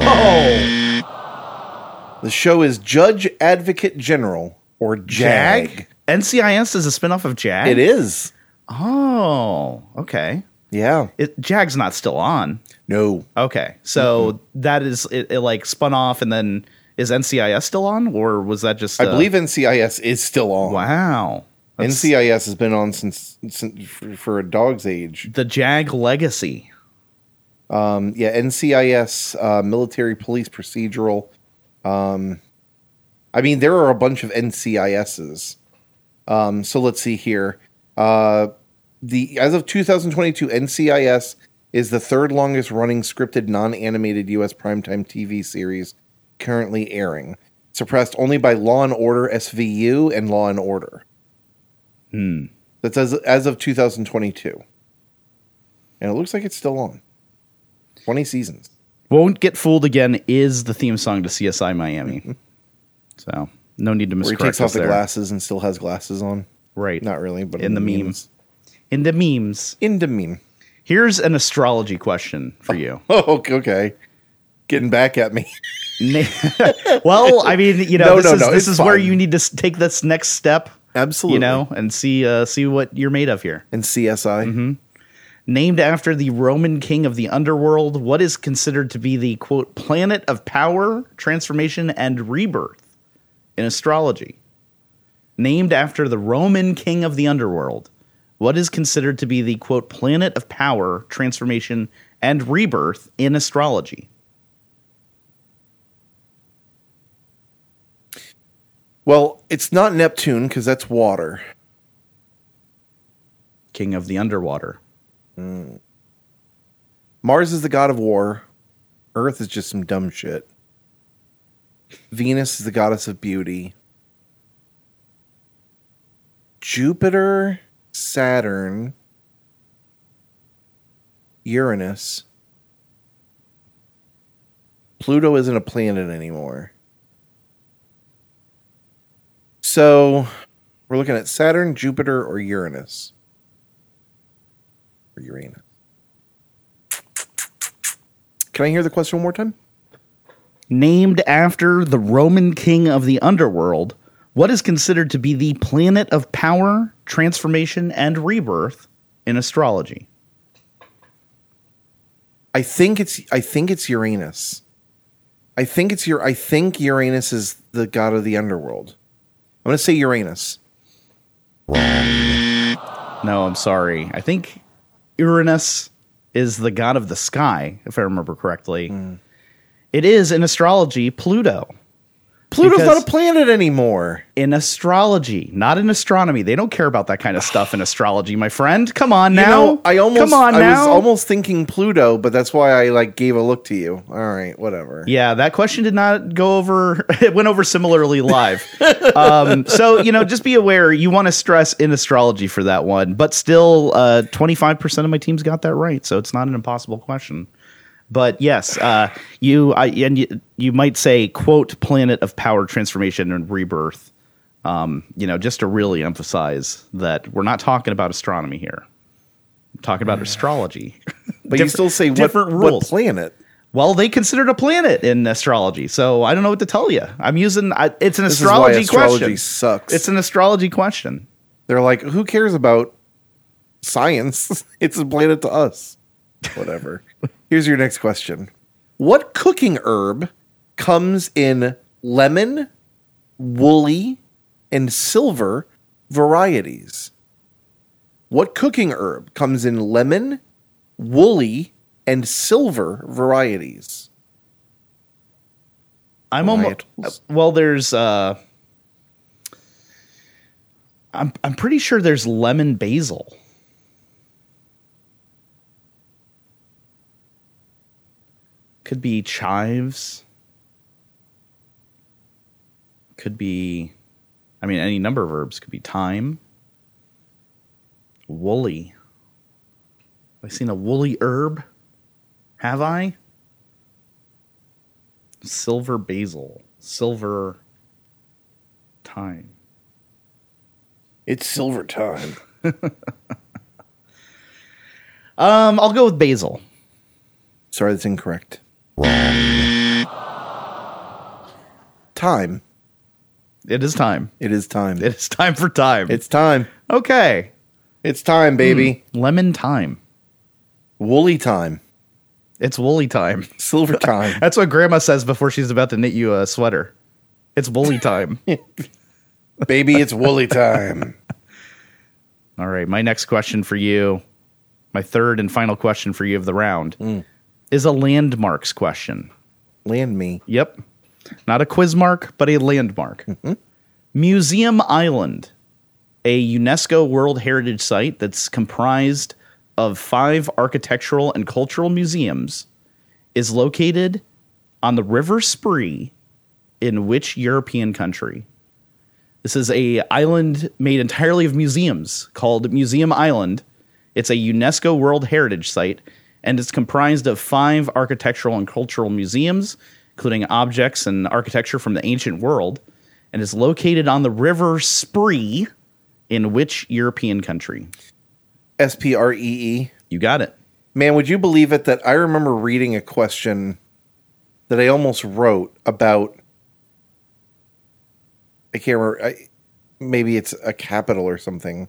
The show is Judge Advocate General or JAG. NCIS is a spinoff of Jag? It is. Oh, okay. Yeah. It, JAG's not still on. No. Okay, so that is it, it. Like spun off, and then Is NCIS still on, or was that just? I uh, believe NCIS is still on. Wow. That's NCIS has been on since, since for, a dog's age. the Jag legacy. Um, yeah, NCIS, uh, military police procedural. Um, I mean, there are a bunch of NCISs. Um, so let's see here. Uh, the as of 2022, NCIS is the third longest running scripted non-animated U.S. primetime TV series currently airing, suppressed only by Law and Order SVU and Law and Order. Hmm. That's as as of 2022, and it looks like it's still on. 20 seasons. Won't get fooled again is the theme song to CSI Miami. so no need to Where he miscorrect takes off the there. glasses and still has glasses on. Right. Not really, but In the memes. In the memes. In the meme. Here's an astrology question for you. Oh, okay. Getting back at me. Well, I mean, you know, No, this no, is no, this is where you need to take this next step, Absolutely. you know, and see uh, see what you're made of here. And CSI. Mm-hmm. Named after the Roman king of the underworld, what is considered to be the quote planet of power, transformation, and rebirth in astrology? Named after the Roman king of the underworld, what is considered to be the quote planet of power, transformation, and rebirth in astrology? Well, it's not Neptune because that's water. King of the underwater. Mm. Mars is the god of war. Earth is just some dumb shit. Venus is the goddess of beauty. Jupiter, Saturn, Uranus. Pluto isn't a planet anymore. So we're looking at Saturn, Jupiter, or Uranus. Or Uranus. Can I hear the question one more time? Named after the Roman king of the underworld, what is considered to be the planet of power, transformation, and rebirth in astrology? I think it's I think it's Uranus. I think it's your I think Uranus is the god of the underworld. I'm gonna say Uranus. No, I'm sorry. I think Uranus is the god of the sky, if I remember correctly. Hmm. It is in astrology Pluto. Pluto's Because- not a planet anymore. In astrology, not in astronomy. They don't care about that kind of stuff in astrology, my friend. Come on You now. know, I almost Come on I now. was almost thinking Pluto, but that's why I like gave a look to you. All right, whatever. Yeah, that question did not go over. It went over similarly live. um, so you know, just be aware. You want to stress in astrology for that one, but still, five percent of my teams got that right, so it's not an impossible question. But yes, uh, you I, and you, you might say quote planet of power, transformation, and rebirth. Um, you know, just to really emphasize that we're not talking about astronomy here. We're talking about astrology. But you still say what, different what rules. planet? Well, they consider it a planet in astrology, so I don't know what to tell you. I'm using I, it's an This is why astrology astrology question. sucks. It's an astrology question. They're like, who cares about science? it's a planet to us. Whatever. Here's your next question. What cooking herb comes in lemon, woolly, and silver varieties? What cooking herb comes in lemon, woolly, and silver varieties? I'm almost well. There's uh, I'm I'm pretty sure there's lemon basil. Could be chives. Could be, I mean, any number of verbs. Could be thyme. Woolly. Have I seen a woolly herb? Have I? Silver basil. Silver thyme. It's silver time. Um, I'll go with basil. Sorry, that's incorrect. Thyme. It is time. It is time. It is time for thyme. It's time. okay. It's time, baby. Hmm. Lemon thyme. Woolly thyme. It's woolly time. Silver time. That's what Grandma says before she's about to knit you a sweater. It's woolly time. Baby, it's woolly time. All right, my next question for you, my third and final question for you of the round, hmm. Is a landmarks question. Land me. Yep. Not a quiz mark, but a landmark. Mm-hmm. Museum Island, a UNESCO World Heritage Site that's comprised of five architectural and cultural museums, is located on the River Spree in which European country? This is a island made entirely of museums called Museum Island. It's a UNESCO World Heritage Site, and it's comprised of five architectural and cultural museums, including objects and architecture from the ancient world, and is located on the River Spree in which European country? S P R E E. You got it. Man, would you believe it that I remember reading a question that I almost wrote about I can't remember I, maybe it's a capital or something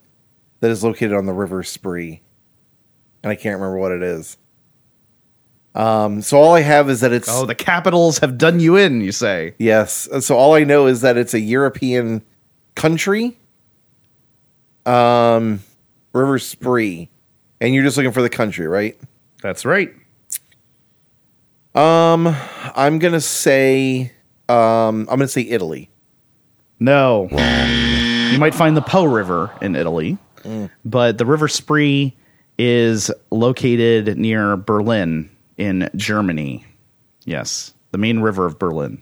that is located on the river Spree. And I can't remember what it is. Um so all I have is that it's Oh, the capitals have done you in, you say. yes. So all I know is that it's a European country. Um River Spree. And you're just looking for the country, right? That's right. Um, I'm gonna say, um, I'm gonna say Italy. No. You might find the Po River in Italy, but the River Spree is located near Berlin in Germany. Yes, the main river of Berlin.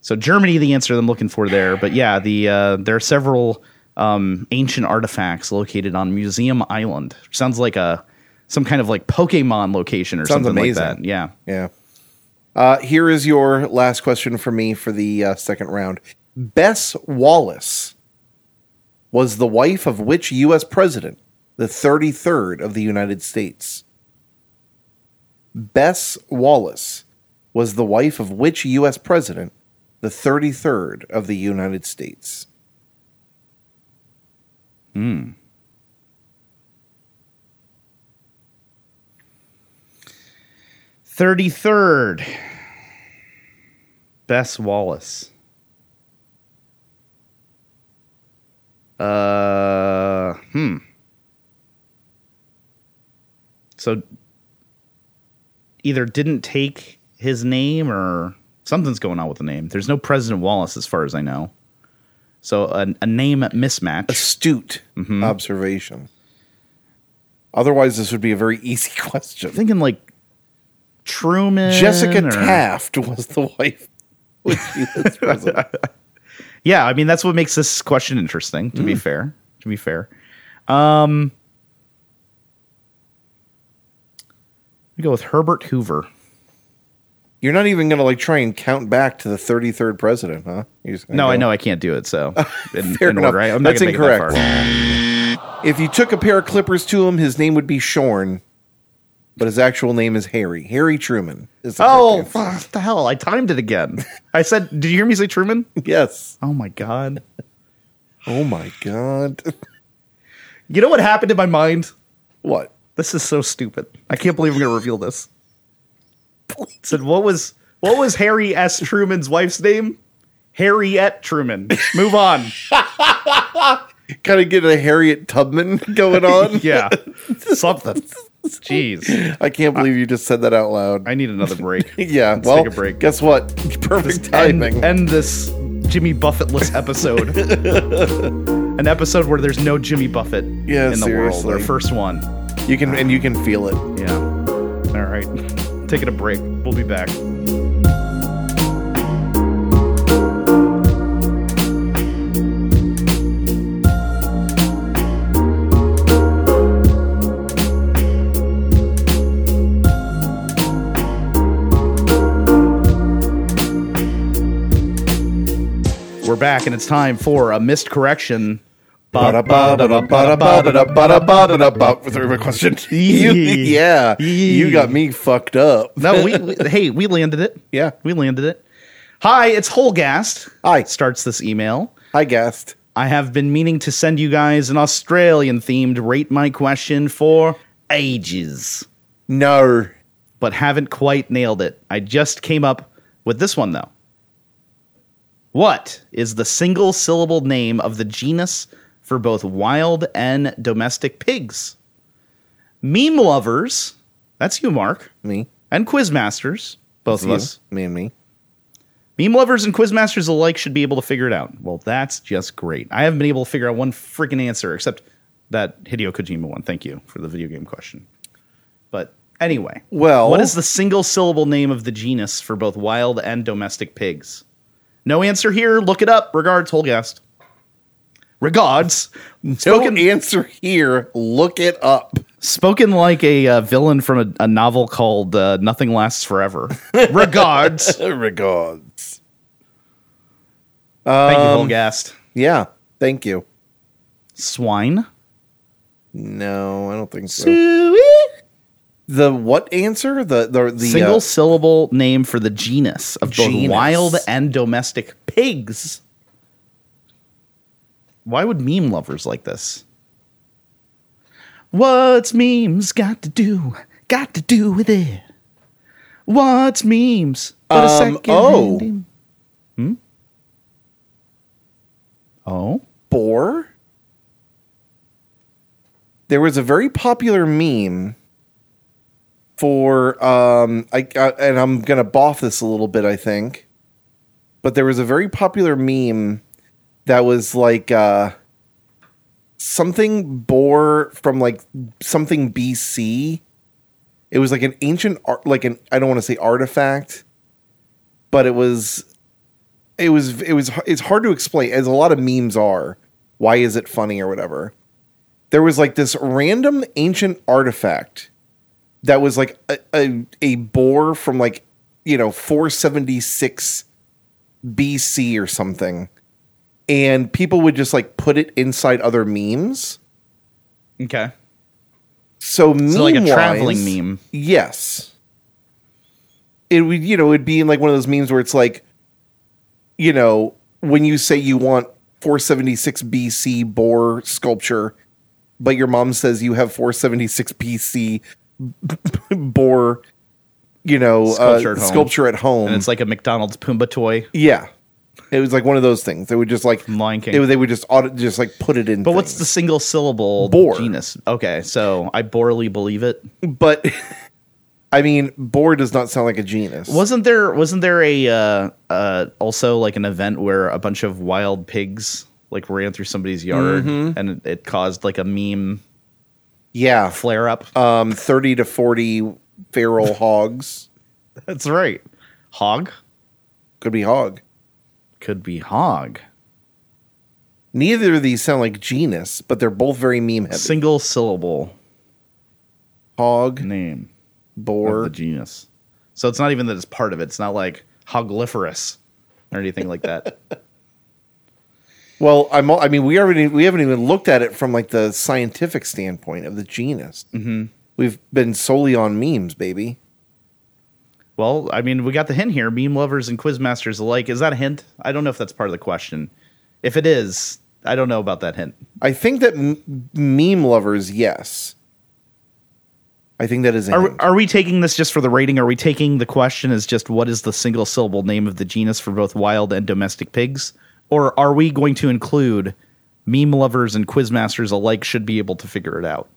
So Germany, the answer I'm looking for there, but yeah, the uh, there are several um, ancient artifacts located on Museum Island. Sounds like a some kind of like Pokemon location or Sounds something amazing. like that. Yeah. Yeah. Uh, here is your last question for me for the uh, second round. Bess Wallace was the wife of which U.S. president? The 33rd of the United States. Bess Wallace was the wife of which U.S. president? The 33rd of the United States. Hmm. Thirty third. Bess Wallace. Uh, hmm. So either didn't take his name or something's going on with the name. There's no President Wallace as far as I know. So a, a name mismatch. Astute observation. Otherwise, this would be a very easy question. thinking like Truman. Jessica or- Taft was the wife. Yeah, I mean that's what makes this question interesting. To be fair, to be fair, um, we go with Herbert Hoover. You're not even going to like try and count back to the 33rd president, huh? You're just gonna No, I know I can't do it. So in, Fair in enough. order, I, I'm not That's gonna make that incorrect. If you took a pair of clippers to him, his name would be Shorn, but his actual name is Harry. Harry Truman. Is Oh, what the hell! I timed it again. I said, "Did you hear me say Truman?" yes. Oh my god! Oh my god. You know what happened in my mind? what? This is so stupid. I can't believe I'm going to reveal this. Said what was what was Harry S. Truman's wife's name? Harriet Truman. Move on. Kind of get a Harriet Tubman going on. yeah, something. Jeez, I can't believe you just said that out loud. I need another break. yeah. Let's well, take a break. guess what? Perfect timing. End, end this Jimmy Buffettless episode. An episode where there's no Jimmy Buffett Yeah, in the world. seriously. Our first one. You can and you can feel it. Yeah. All right. Taking a break. We'll be back. We're back, and it's time for a missed correction. Ba-da-ba-da-da-ba-da-ba-da-da-ba-da-da-ba. With every question. Yeah. You got me fucked up. No, we, we- hey, we landed it. Yeah. We landed it. Hi, it's Holgast. Hi. Starts this email. Hi, guessed. I have been meaning to send you guys an Australian themed rate my question for ages. No. but haven't quite nailed it. I just came up with this one though. What is the single syllable name of the genus for both wild and domestic pigs? Meme lovers, that's you, Marc, Me. and quizmasters, both of You. us. Me and me. Meme lovers and quizmasters alike should be able to figure it out. Well, that's just great. I haven't been able to figure out one freaking answer except that Hideo Kojima one. Thank you for the video game question. But anyway, Well- what is the single syllable name of the genus for both wild and domestic pigs? No answer here. Look it up. Regards, Holgast. Regards. Spoken, No answer here. Look it up. spoken like a uh, villain from a, a novel called uh, Nothing Lasts Forever. Regards. Regards. Thank you, Um, Holgast. Yeah. Thank you. Swine. No, I don't think so. The what answer? The the the single uh, syllable name for the genus of both wild and domestic pigs. Why would meme lovers like this? What's memes got to do? Got to do with it? What's memes? But a Um, second oh. Hmm? Oh? boar. There was a very popular meme for um I, I and I'm going to boff this a little bit I think. But there was a very popular meme that was like uh something boar from like something BC. It was like an ancient art like an I don't want to say artifact, but it was it was it was it's hard to explain as a lot of memes are why is it funny or whatever there was like this random ancient artifact that was like a, a, a boar from like you know 476 bc or something and people would just like put it inside other memes Okay. so, So like a traveling meme. Yes. It would, you know, it'd be in like one of those memes where it's like, you know, when you say you want 476 BC boar sculpture, but your mom says you have 476 BC boar, you know, Sculpture uh, at home. sculpture at home. And it's like a McDonald's Pumbaa toy. yeah. It was like one of those things. They would just like Lion King. They, would- they would just audit, just like put it in. But what's the things. single syllable Boar. genus? Okay, so I borely believe it. But I mean, boar does not sound like a genus. Wasn't there wasn't there a uh, uh, also like an event where a bunch of wild pigs like ran through somebody's yard Mm-hmm. and it, it caused like a meme yeah, flare up? um, 30 to 40 feral hogs. That's right. Hog Could be hog. Could be hog. Neither of these sound like genus, but they're both very meme heavy. Single syllable hog, name boar. the genus. So it's not even that it's part of it. It's not like hogliferous or anything like that. Well, I'm. I mean, we already we haven't even looked at it from like the scientific standpoint of the genus. Mm-hmm. We've been solely on memes, baby. Well, I mean, we got the hint here. Meme lovers and quizmasters alike. Is that a hint? I don't know if that's part of the question. If it is, I don't know about that hint. I think that m- meme lovers, yes. I think that is. A Are, hint. are we taking this just for the rating? Are we taking the question as just what is the single syllable name of the genus for both wild and domestic pigs? Or are we going to include meme lovers and quizmasters alike should be able to figure it out?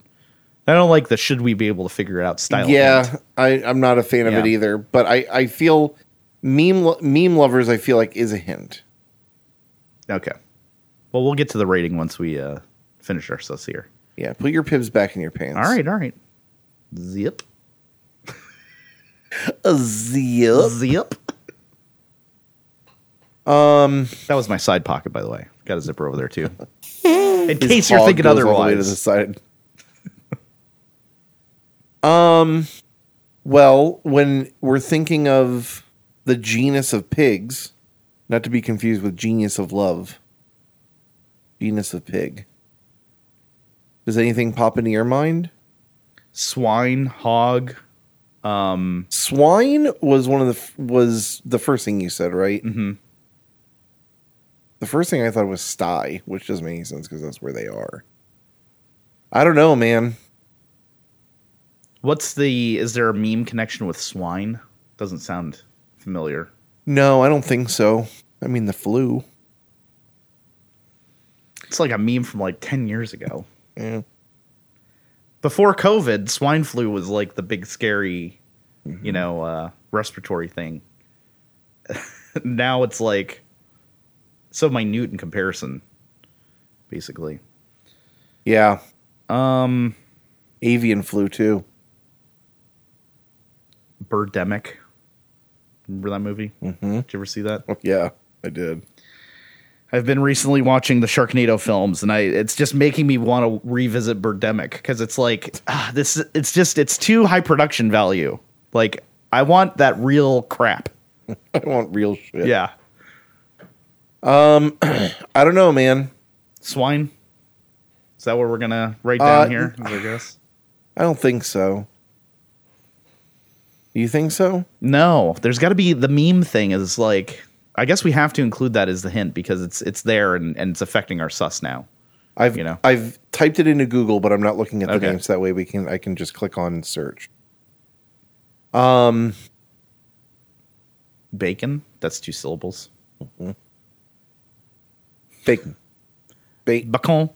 I don't like the should we be able to figure it out style. yeah. I, I'm not a fan of it either. But I, I feel meme lo- meme lovers. I feel like is a hint. Okay. Well, we'll get to the rating once we uh, finish ourselves here. Yeah, put your pibs back in your pants. All right, all right. Zip. a zip. Zip. Um, that was my side pocket, by the way. Got a zipper over there too, in case you're thinking goes all the way to the otherwise. side. Um, well, when we're thinking of the genus of pigs, not to be confused with genius of love, genus of pig. Does anything pop into your mind? Swine, hog. Swine was one of the f- was the first thing you said, right? Mm-hmm. The first thing I thought was sty, which doesn't make any sense because that's where they are. I don't know, man. What's the? Is there a meme connection with swine? Doesn't sound familiar. No, I don't think so. I mean, the flu. It's like a meme from like ten years ago. Yeah. Before COVID, swine flu was like the big scary, you know, uh, respiratory thing. now it's like so minute in comparison, basically. Yeah. Um, Avian flu, too. Birdemic. Remember that movie? Mm-hmm. Did you ever see that? Yeah, I did. I've been recently watching the Sharknado films, and I it's just making me want to revisit Birdemic because it's like ah, this. It's just it's too high production value. Like I want that real crap. I want real shit. Yeah, Um, I don't know, man. swine. Is that what we're gonna write down Uh, here? I guess. I don't think so. You think so? No, there's got to be the meme thing. Is like I guess we have to include that as the hint because it's it's there and, and it's affecting our sus now. I've You know. I've typed it into Google, but I'm not looking at the Okay. names. That way, we can I can just click on and search. Um, Bacon. That's two syllables. bacon, bacon, Bacon.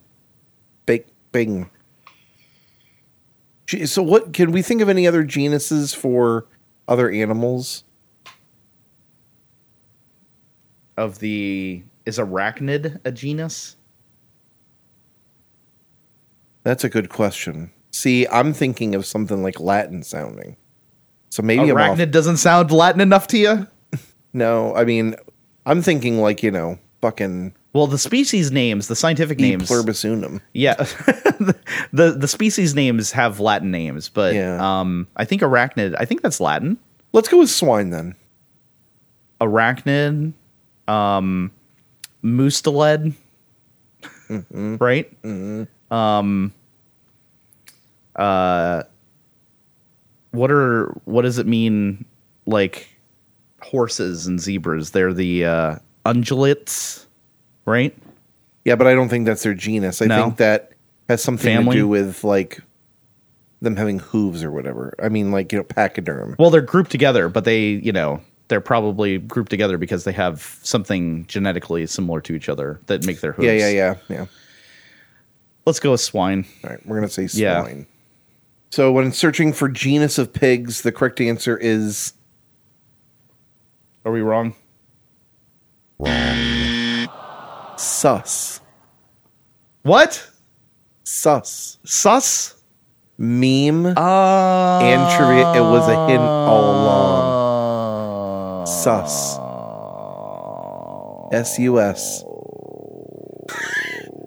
bacon, bacon. So, what can we think of any other genuses for other animals? Of the is arachnid a genus? That's a good question. See, I'm thinking of something like Latin sounding. So maybe. Arachnid doesn't sound Latin enough to you. No, I mean, I'm thinking like you know, fucking Well, the species names, the scientific E names, pluribus unum. yeah, the the species names have Latin names, but Yeah. um, I think arachnid. I think that's Latin. Let's go with swine then. Arachnid, um, mustelid, right? Um, uh, what are what does it mean? Like horses and zebras, they're the uh, ungulates, right? Yeah, but I don't think that's their genus. I No. think that has something Family? to do with like them having hooves or whatever. I mean, like you know, pachyderm. Well, they're grouped together, but they, you know, they're probably grouped together because they have something genetically similar to each other that make their hooves. Yeah, yeah, yeah, yeah. Let's go with swine. All right, we're gonna say Yeah. swine. So when searching for genus of pigs, the correct answer is Are we wrong? Sus. What? Sus. Sus? Meme Uh, and trivia. It was a hint all along. Sus. S U S.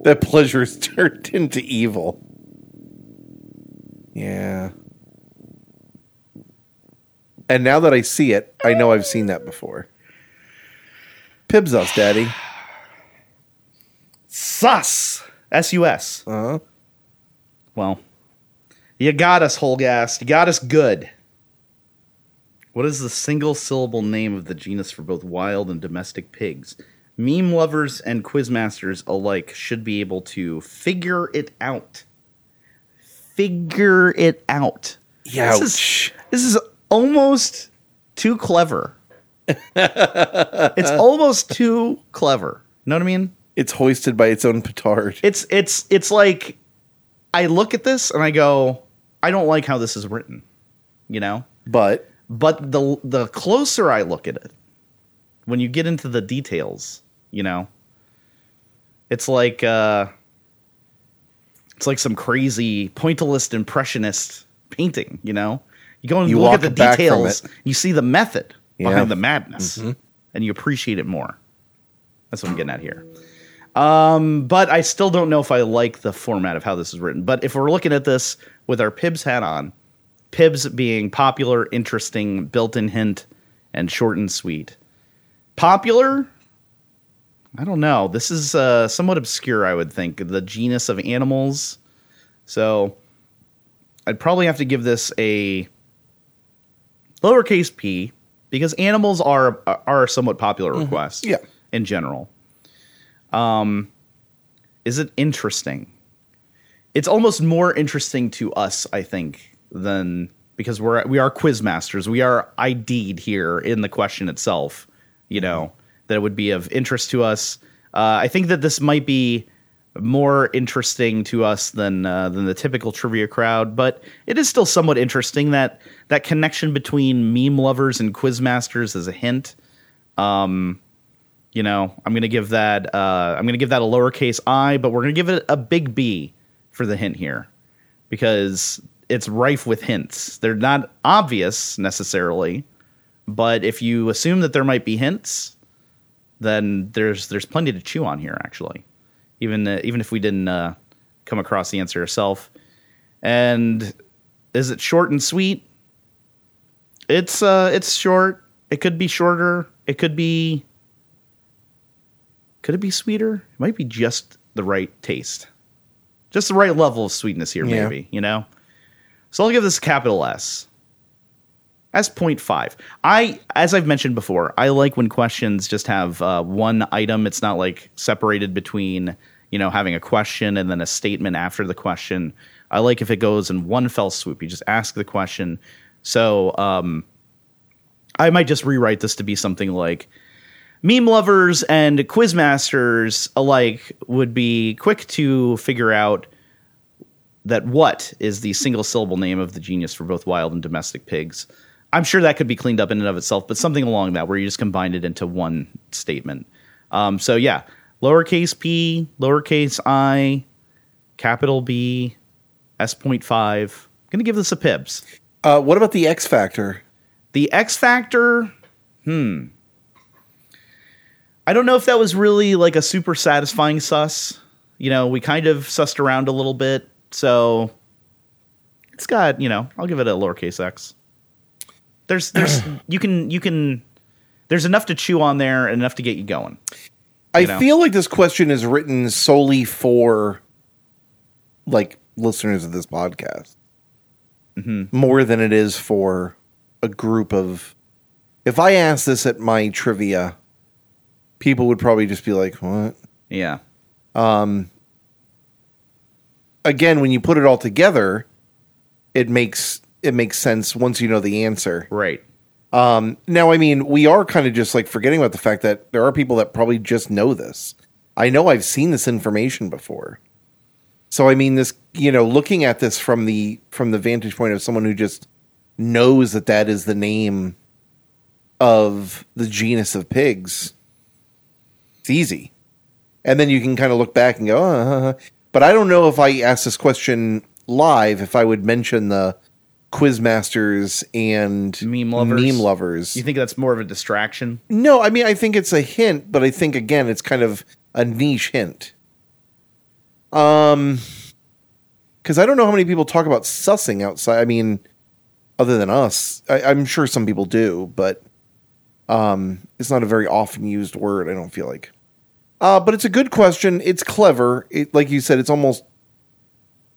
That pleasure is turned into evil. Yeah. And now that I see it, I know I've seen that before. Pibs us, Daddy. Sus. S U S. Uh huh. Well, you got us, Holgast. You got us good. What is the single syllable name of the genus for both wild and domestic pigs? Meme lovers and quizmasters alike should be able to figure it out. Figure it out. This is, this is almost too clever. it's almost too clever. Know what I mean? It's hoisted by its own petard. It's it's it's like I look at this and I go, I don't like how this is written, you know. But But the the closer I look at it, when you get into the details, you know, it's like uh, it's like some crazy pointillist impressionist painting. You know, you go and You look at the details, you see the method Yeah. Mm-hmm. behind the madness, and you appreciate it more. That's what I'm getting at here. Um, but I still don't know if I like the format of how this is written. But if we're looking at this with our Pibs hat on, Pibs being popular, interesting, built-in hint, and short and sweet. Popular? I don't know. This is uh, somewhat obscure, I would think. The genus of animals. So I'd probably have to give this a lowercase p because animals are are somewhat popular request. Yeah. In general. Um, is it interesting? It's almost more interesting to us, I think, than because we're we are quiz masters, we are ID'd here in the question itself. You know that it would be of interest to us. Uh, I think that this might be more interesting to us than uh, than the typical trivia crowd, but it is still somewhat interesting that that connection between meme lovers and quiz masters is a hint. Um, you know, I'm gonna give that uh, I'm gonna give that a lowercase i, but we're gonna give it a big B for the hint here because it's rife with hints. They're not obvious necessarily, but if you assume that there might be hints, then there's there's plenty to chew on here actually. Even uh, even if we didn't uh, come across the answer yourself. And is it short and sweet? It's uh it's short. It could be shorter. It could be could it be sweeter? It might be just the right taste. Just the right level of sweetness here, Yeah. maybe, you know? So I'll give this a capital S. S 0.5. I, as I've mentioned before, I like when questions just have uh, one item. It's not like separated between, you know, having a question and then a statement after the question. I like if it goes in one fell swoop. You just ask the question. So um, I might just rewrite this to be something like meme lovers and quizmasters alike would be quick to figure out that what is the single syllable name of the genus for both wild and domestic pigs. I'm sure that could be cleaned up in and of itself, but something along that where you just combine it into one statement. Um, so yeah, lowercase p, lowercase i, capital B, S.5. I'm Gonna give this a Pibs. Uh, what about the X Factor? The X Factor, hmm. I don't know if that was really like a super satisfying sus. You know, we kind of sussed around a little bit, so it's got, you know, I'll give it a lowercase x. There's there's you can you can there's enough to chew on there and enough to get you going. I You know. feel like this question is written solely for like listeners of this podcast Mm-hmm. more than it is for a group of. If I asked this at my trivia, people would probably just be like, "What?" Yeah. Um, Again, when you put it all together, it makes it makes sense once you know the answer. Right. Um, Now, I mean, we are kind of just like forgetting about the fact that there are people that probably just know this. I know I've seen this information before. So I mean this, you know, looking at this from the from the vantage point of someone who just knows that that is the name of the genus of pigs. It's easy. And then you can kind of look back and go, uh, but I don't know if I asked this question live if I would mention the quizmasters and Meme lovers? Meme lovers. You think that's more of a distraction? No, I mean I think it's a hint, but I think again it's kind of a niche hint. Um because I don't know how many people talk about sussing outside. I mean, other than us, I, I'm sure some people do, but um, it's not a very often used word. I don't feel like. Uh, but it's a good question. It's clever. It, like you said, it's almost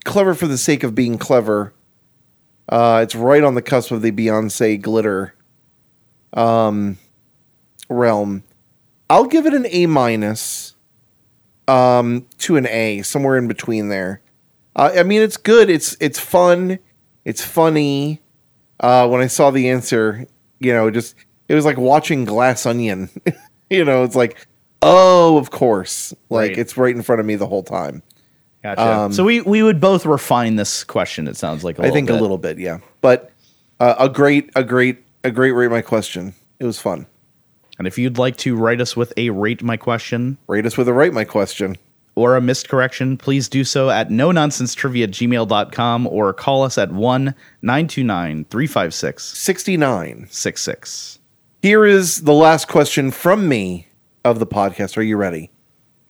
clever for the sake of being clever. Uh, it's right on the cusp of the Beyonce glitter um, realm. I'll give it an A minus um, to an A, somewhere in between there. Uh, I mean, it's good. It's it's fun. It's funny. Uh, when I saw the answer, you know, just it was like watching Glass Onion. you know, it's like, oh, of course, like Right. it's right in front of me the whole time. Gotcha. Um, so we we would both refine this question. It sounds like a I think bit. a little bit, yeah. But uh, a great, a great, a great rate my question. It was fun. And if you'd like to write us with a rate my question Rate us with a rate my question. or a missed correction, please do so at no nonsense trivia gmail.com or call us at 1 929 356 Sixty nine. 66. Here is the last question from me of the podcast. Are you ready?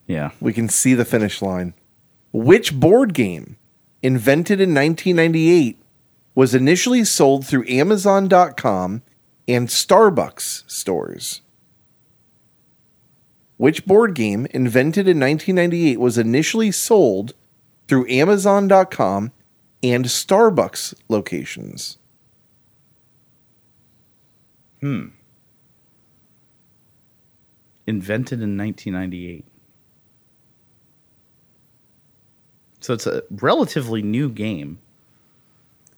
Yeah. We can see the finish line. Which board game, invented in 1998, was initially sold through Amazon.com and Starbucks stores? Which board game, invented in 1998, was initially sold through Amazon.com and Starbucks locations? Hmm. Invented in 1998. So it's a relatively new game.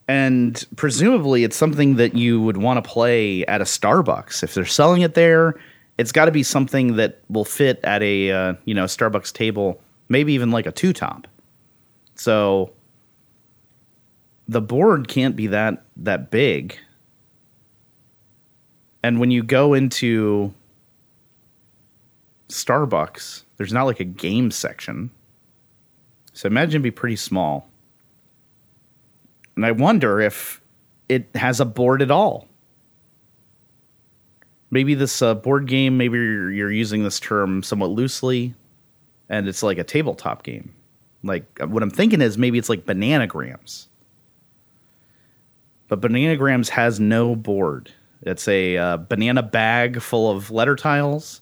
and presumably it's something that you would want to play at a Starbucks if they're selling it there. It's got to be something that will fit at a uh, you know Starbucks table, maybe even like a two top. So the board can't be that that big. And when you go into Starbucks, there's not like a game section. So imagine it'd be pretty small. And I wonder if it has a board at all. Maybe this uh, board game, maybe you're, you're using this term somewhat loosely, and it's like a tabletop game. Like, uh, what I'm thinking is maybe it's like Bananagrams. But Bananagrams has no board. It's a uh, banana bag full of letter tiles,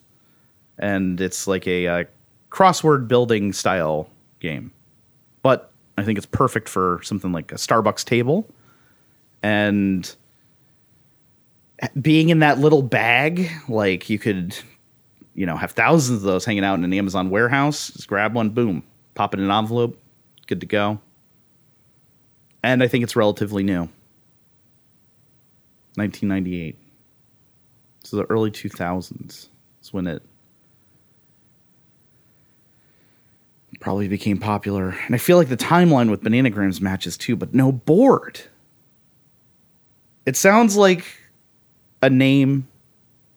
and it's like a uh, crossword building style game. But I think it's perfect for something like a Starbucks table. And being in that little bag, like you could, you know, have thousands of those hanging out in an Amazon warehouse. Just grab one, boom, pop it in an envelope, good to go. And I think it's relatively new. 1998. So the early 2000s is when it probably became popular. And I feel like the timeline with Bananagrams matches too, but no board. It sounds like a name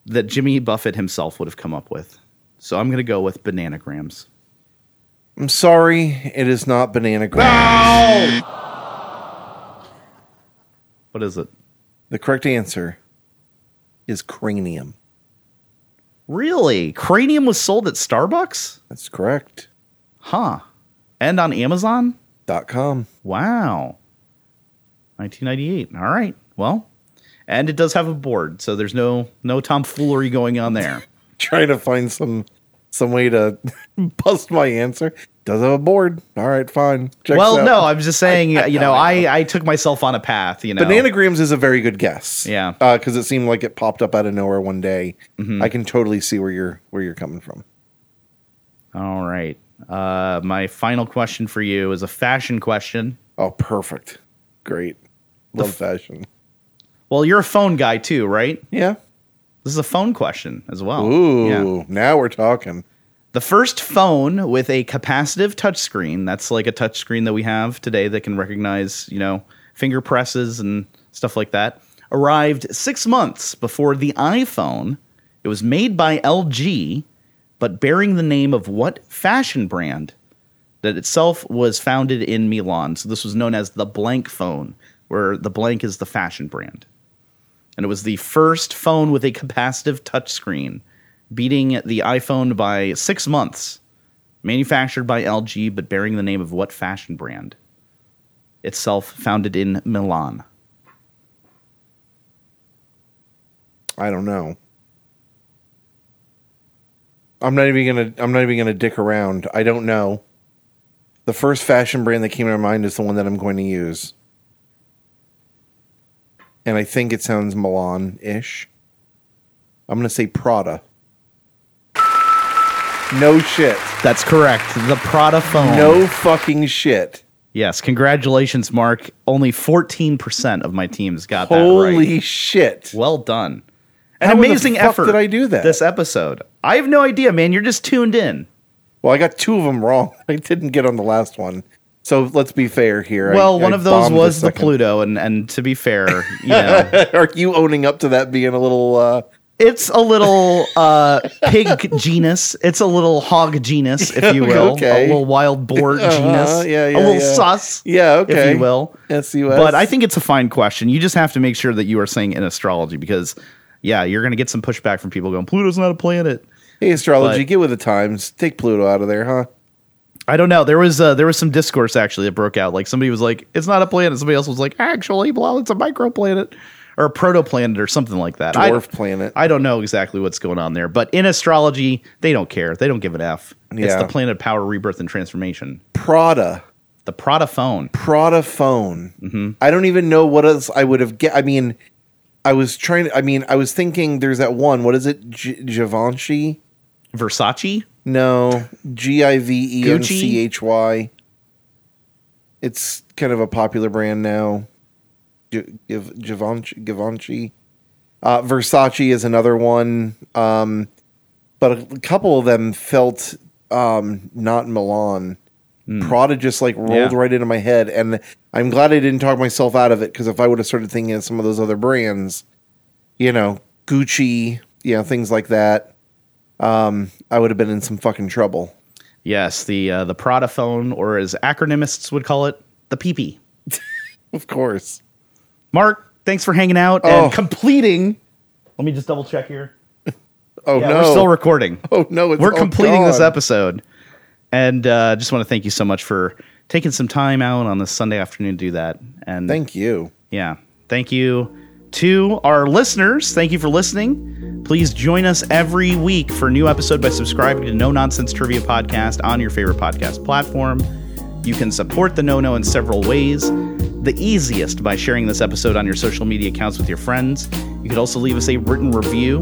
that Jimmy Buffett himself would have come up with. So I'm going to go with Bananagrams. I'm sorry, it is not Bananagrams. What is it? The correct answer is cranium. Really? Cranium was sold at Starbucks? That's correct. Huh. And on Amazon? Dot com. Wow. 1998. All right. Well, and it does have a board, so there's no no tomfoolery going on there. Trying to find some some way to bust my answer. Does have a board. All right, fine. Checks well, out. no, I'm just saying, I- I you know, I know. I, took myself on a path, you know. Bananagrams is a very good guess. Yeah. because it seemed like it popped up out of nowhere one day. Mm-hmm. I can totally see where you're where you're coming from. All right. Uh, my final question for you is a fashion question. Oh, perfect. Great. Love fashion. Well, you're a phone guy too, right? Yeah. This is a phone question as well. Ooh, Yeah. now we're talking. The first phone with a capacitive touchscreen, that's like a touchscreen that we have today that can recognize, you know, finger presses and stuff like that, arrived six months before the iPhone. It was made by LG, but bearing the name of what fashion brand that itself was founded in Milan. So this was known as the blank phone, where the blank is the fashion brand. And it was the first phone with a capacitive touchscreen, beating the iPhone by six months. Manufactured by LG, but bearing the name of what fashion brand? Itself founded in Milan. I don't know. I'm not even gonna. I'm not even gonna dick around. I don't know. The first fashion brand that came to my mind is the one that I'm going to use, and I think it sounds Milan-ish. I'm gonna say Prada. No shit. That's correct. The Prada phone. No fucking shit. Yes, congratulations, Marc. Only 14% of my teams got that right. Holy shit. Well done. An How amazing effort. did I do that? This episode. I have no idea, man. You're just tuned in. Well, I got two of them wrong. I didn't get on the last one. So let's be fair here. Well, I one of those was the. Pluto, and and to be fair, you know, Are you owning up to that being a little? uh it's a little uh, pig genus. It's a little hog genus, if you will. Okay. A little wild boar Uh-huh, genus. yeah, yeah, a little yeah. sus. Yeah, okay. If you will. SUS. But I think it's a fine question. You just have to make sure that you are saying in astrology because, yeah, you're going to get some pushback from people going, Pluto's not a planet. Hey, astrology, but- get with the times. Take Pluto out of there, huh? I don't know. There was uh, there was some discourse actually that broke out. Like somebody was like, "It's not a planet." Somebody else was like, "Actually, well, it's a microplanet or a protoplanet or something like that." I- Dwarf planet. I don't know exactly what's going on there, but in astrology, they don't care. They don't give an F. It's the planet of power, rebirth, and transformation. Prada. The Prada phone. Prada phone. Mm-hmm. I don't even know what else I would have get. I mean, I was trying to. I mean, I was thinking. There's that one. What is it? G- Givenchy. Versace. No, G I V E N C H Y. It's kind of a popular brand now. Giv- Givenchy. Givenchy. Uh, Versace is another one. Um, but a couple of them felt um, not Milan. Prada just like rolled. Yeah. right into my head, and I'm glad I didn't talk myself out of it because if I would have started thinking of some of those other brands, you know, Gucci, you know, things like that, um, I would have been in some fucking trouble. Yes, the uh, the Prada phone, or as acronymists would call it, the PP. Of course. Marc, thanks for hanging out Oh. and completing. Let me just double check here. Oh Yeah, no! we're still recording. oh no! It's we're completing this episode, and uh, just want to thank you so much for taking some time out on this Sunday afternoon to do that. And Thank you. yeah, thank you to our listeners. Thank you for listening. Please join us every week for a new episode by subscribing to No Nonsense Trivia Podcast on your favorite podcast platform. You can support the No No in several ways. The easiest by sharing this episode on your social media accounts with your friends. You could also leave us a written review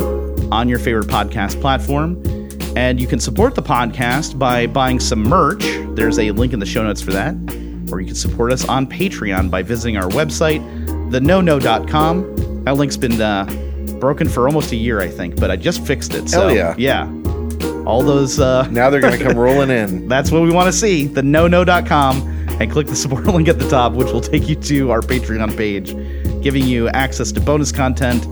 on your favorite podcast platform. And you can support the podcast by buying some merch. There's a link in the show notes for that. Or you can support us on Patreon by visiting our website, thenono.com. That link's been uh, broken for almost a year, I think, but I just fixed it. So, Hell yeah. Yeah. All those uh, Now they're gonna come rolling in. that's what we want to see. The nono.com and click the support link at the top, which will take you to our Patreon page, giving you access to bonus content,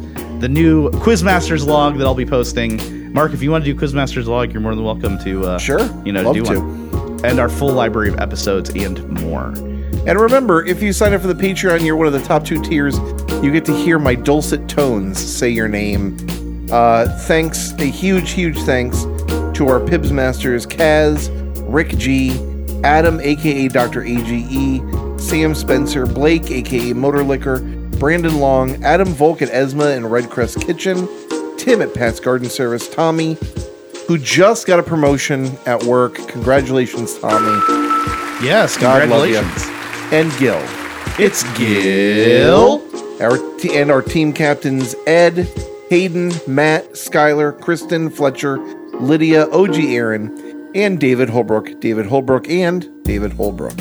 the new Quizmasters log that I'll be posting. Marc, if you want to do Quizmasters log, you're more than welcome to. Uh, Sure. you know, Love do to. one. And our full library of episodes and more. And remember, if you sign up for the Patreon, you're one of the top two tiers. You get to hear my dulcet tones say your name. Uh, thanks, a huge, huge thanks to our Pibs Masters, Kaz, Rick G, Adam, aka Dr. AGE, Sam Spencer, Blake, aka Motor Liquor, Brandon Long, Adam Volk at Esma and Red Crest Kitchen, Tim at Pat's Garden Service, Tommy, who just got a promotion at work. Congratulations, Tommy. Yes, God love you. congratulations. And Gil. It's Gil. Our t- and our team captains Ed, Hayden, Matt, Skylar, Kristen, Fletcher, Lydia, OG Aaron, and David Holbrook. David Holbrook and David Holbrook.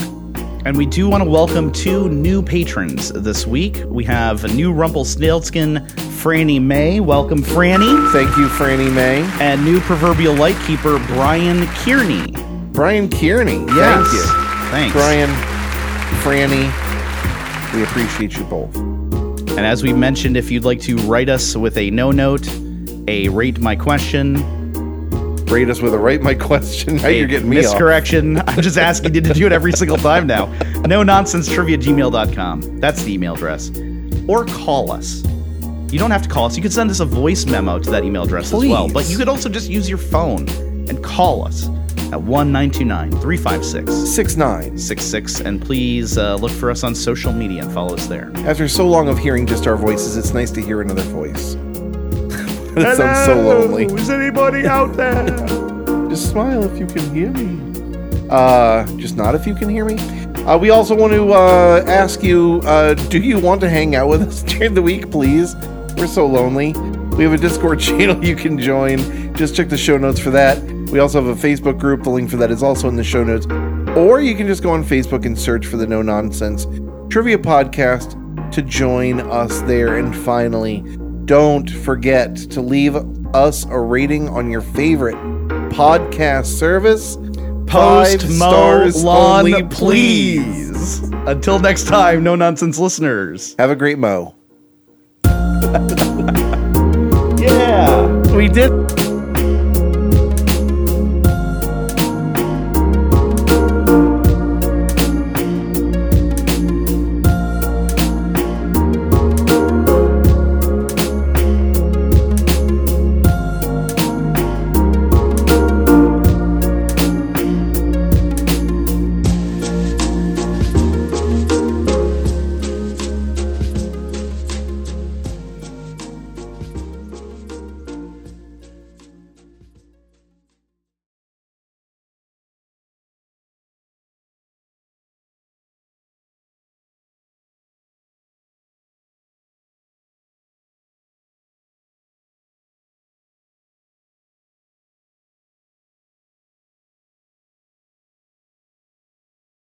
And we do want to welcome two new patrons this week. We have a new Rumpelstiltskin, Franny May. Welcome, Franny. Thank you, Franny May. And new proverbial lightkeeper, Brian Kearney. Brian Kearney. Yes. Thank you. Thanks. Brian, Franny, we appreciate you both. And as we mentioned, if you'd like to write us with a no note, a rate my question, Rate us with a right my question. Now you're getting me off. miscorrection. I'm just asking you to do it every single time now. No nonsense trivia gmail.com. That's the email address. Or call us. You don't have to call us. You could send us a voice memo to that email address as well. But you could also just use your phone and call us at 1 356 Six nine. 66. And please uh, look for us on social media and follow us there. After so long of hearing just our voices, it's nice to hear another voice. that sounds so lonely. Is anybody out there? Just smile if you can hear me. Uh, just not if you can hear me. Uh, we also want to uh, ask you: uh, Do you want to hang out with us during the week, please? We're so lonely. We have a Discord channel you can join. Just check the show notes for that. We also have a Facebook group. The link for that is also in the show notes. Or you can just go on Facebook and search for the No Nonsense Trivia Podcast to join us there. And finally, don't forget to leave us a rating on your favorite podcast service. Post Five stars Lawn, only, please. Until next time, no nonsense listeners. Have a great mo. Yeah. We did.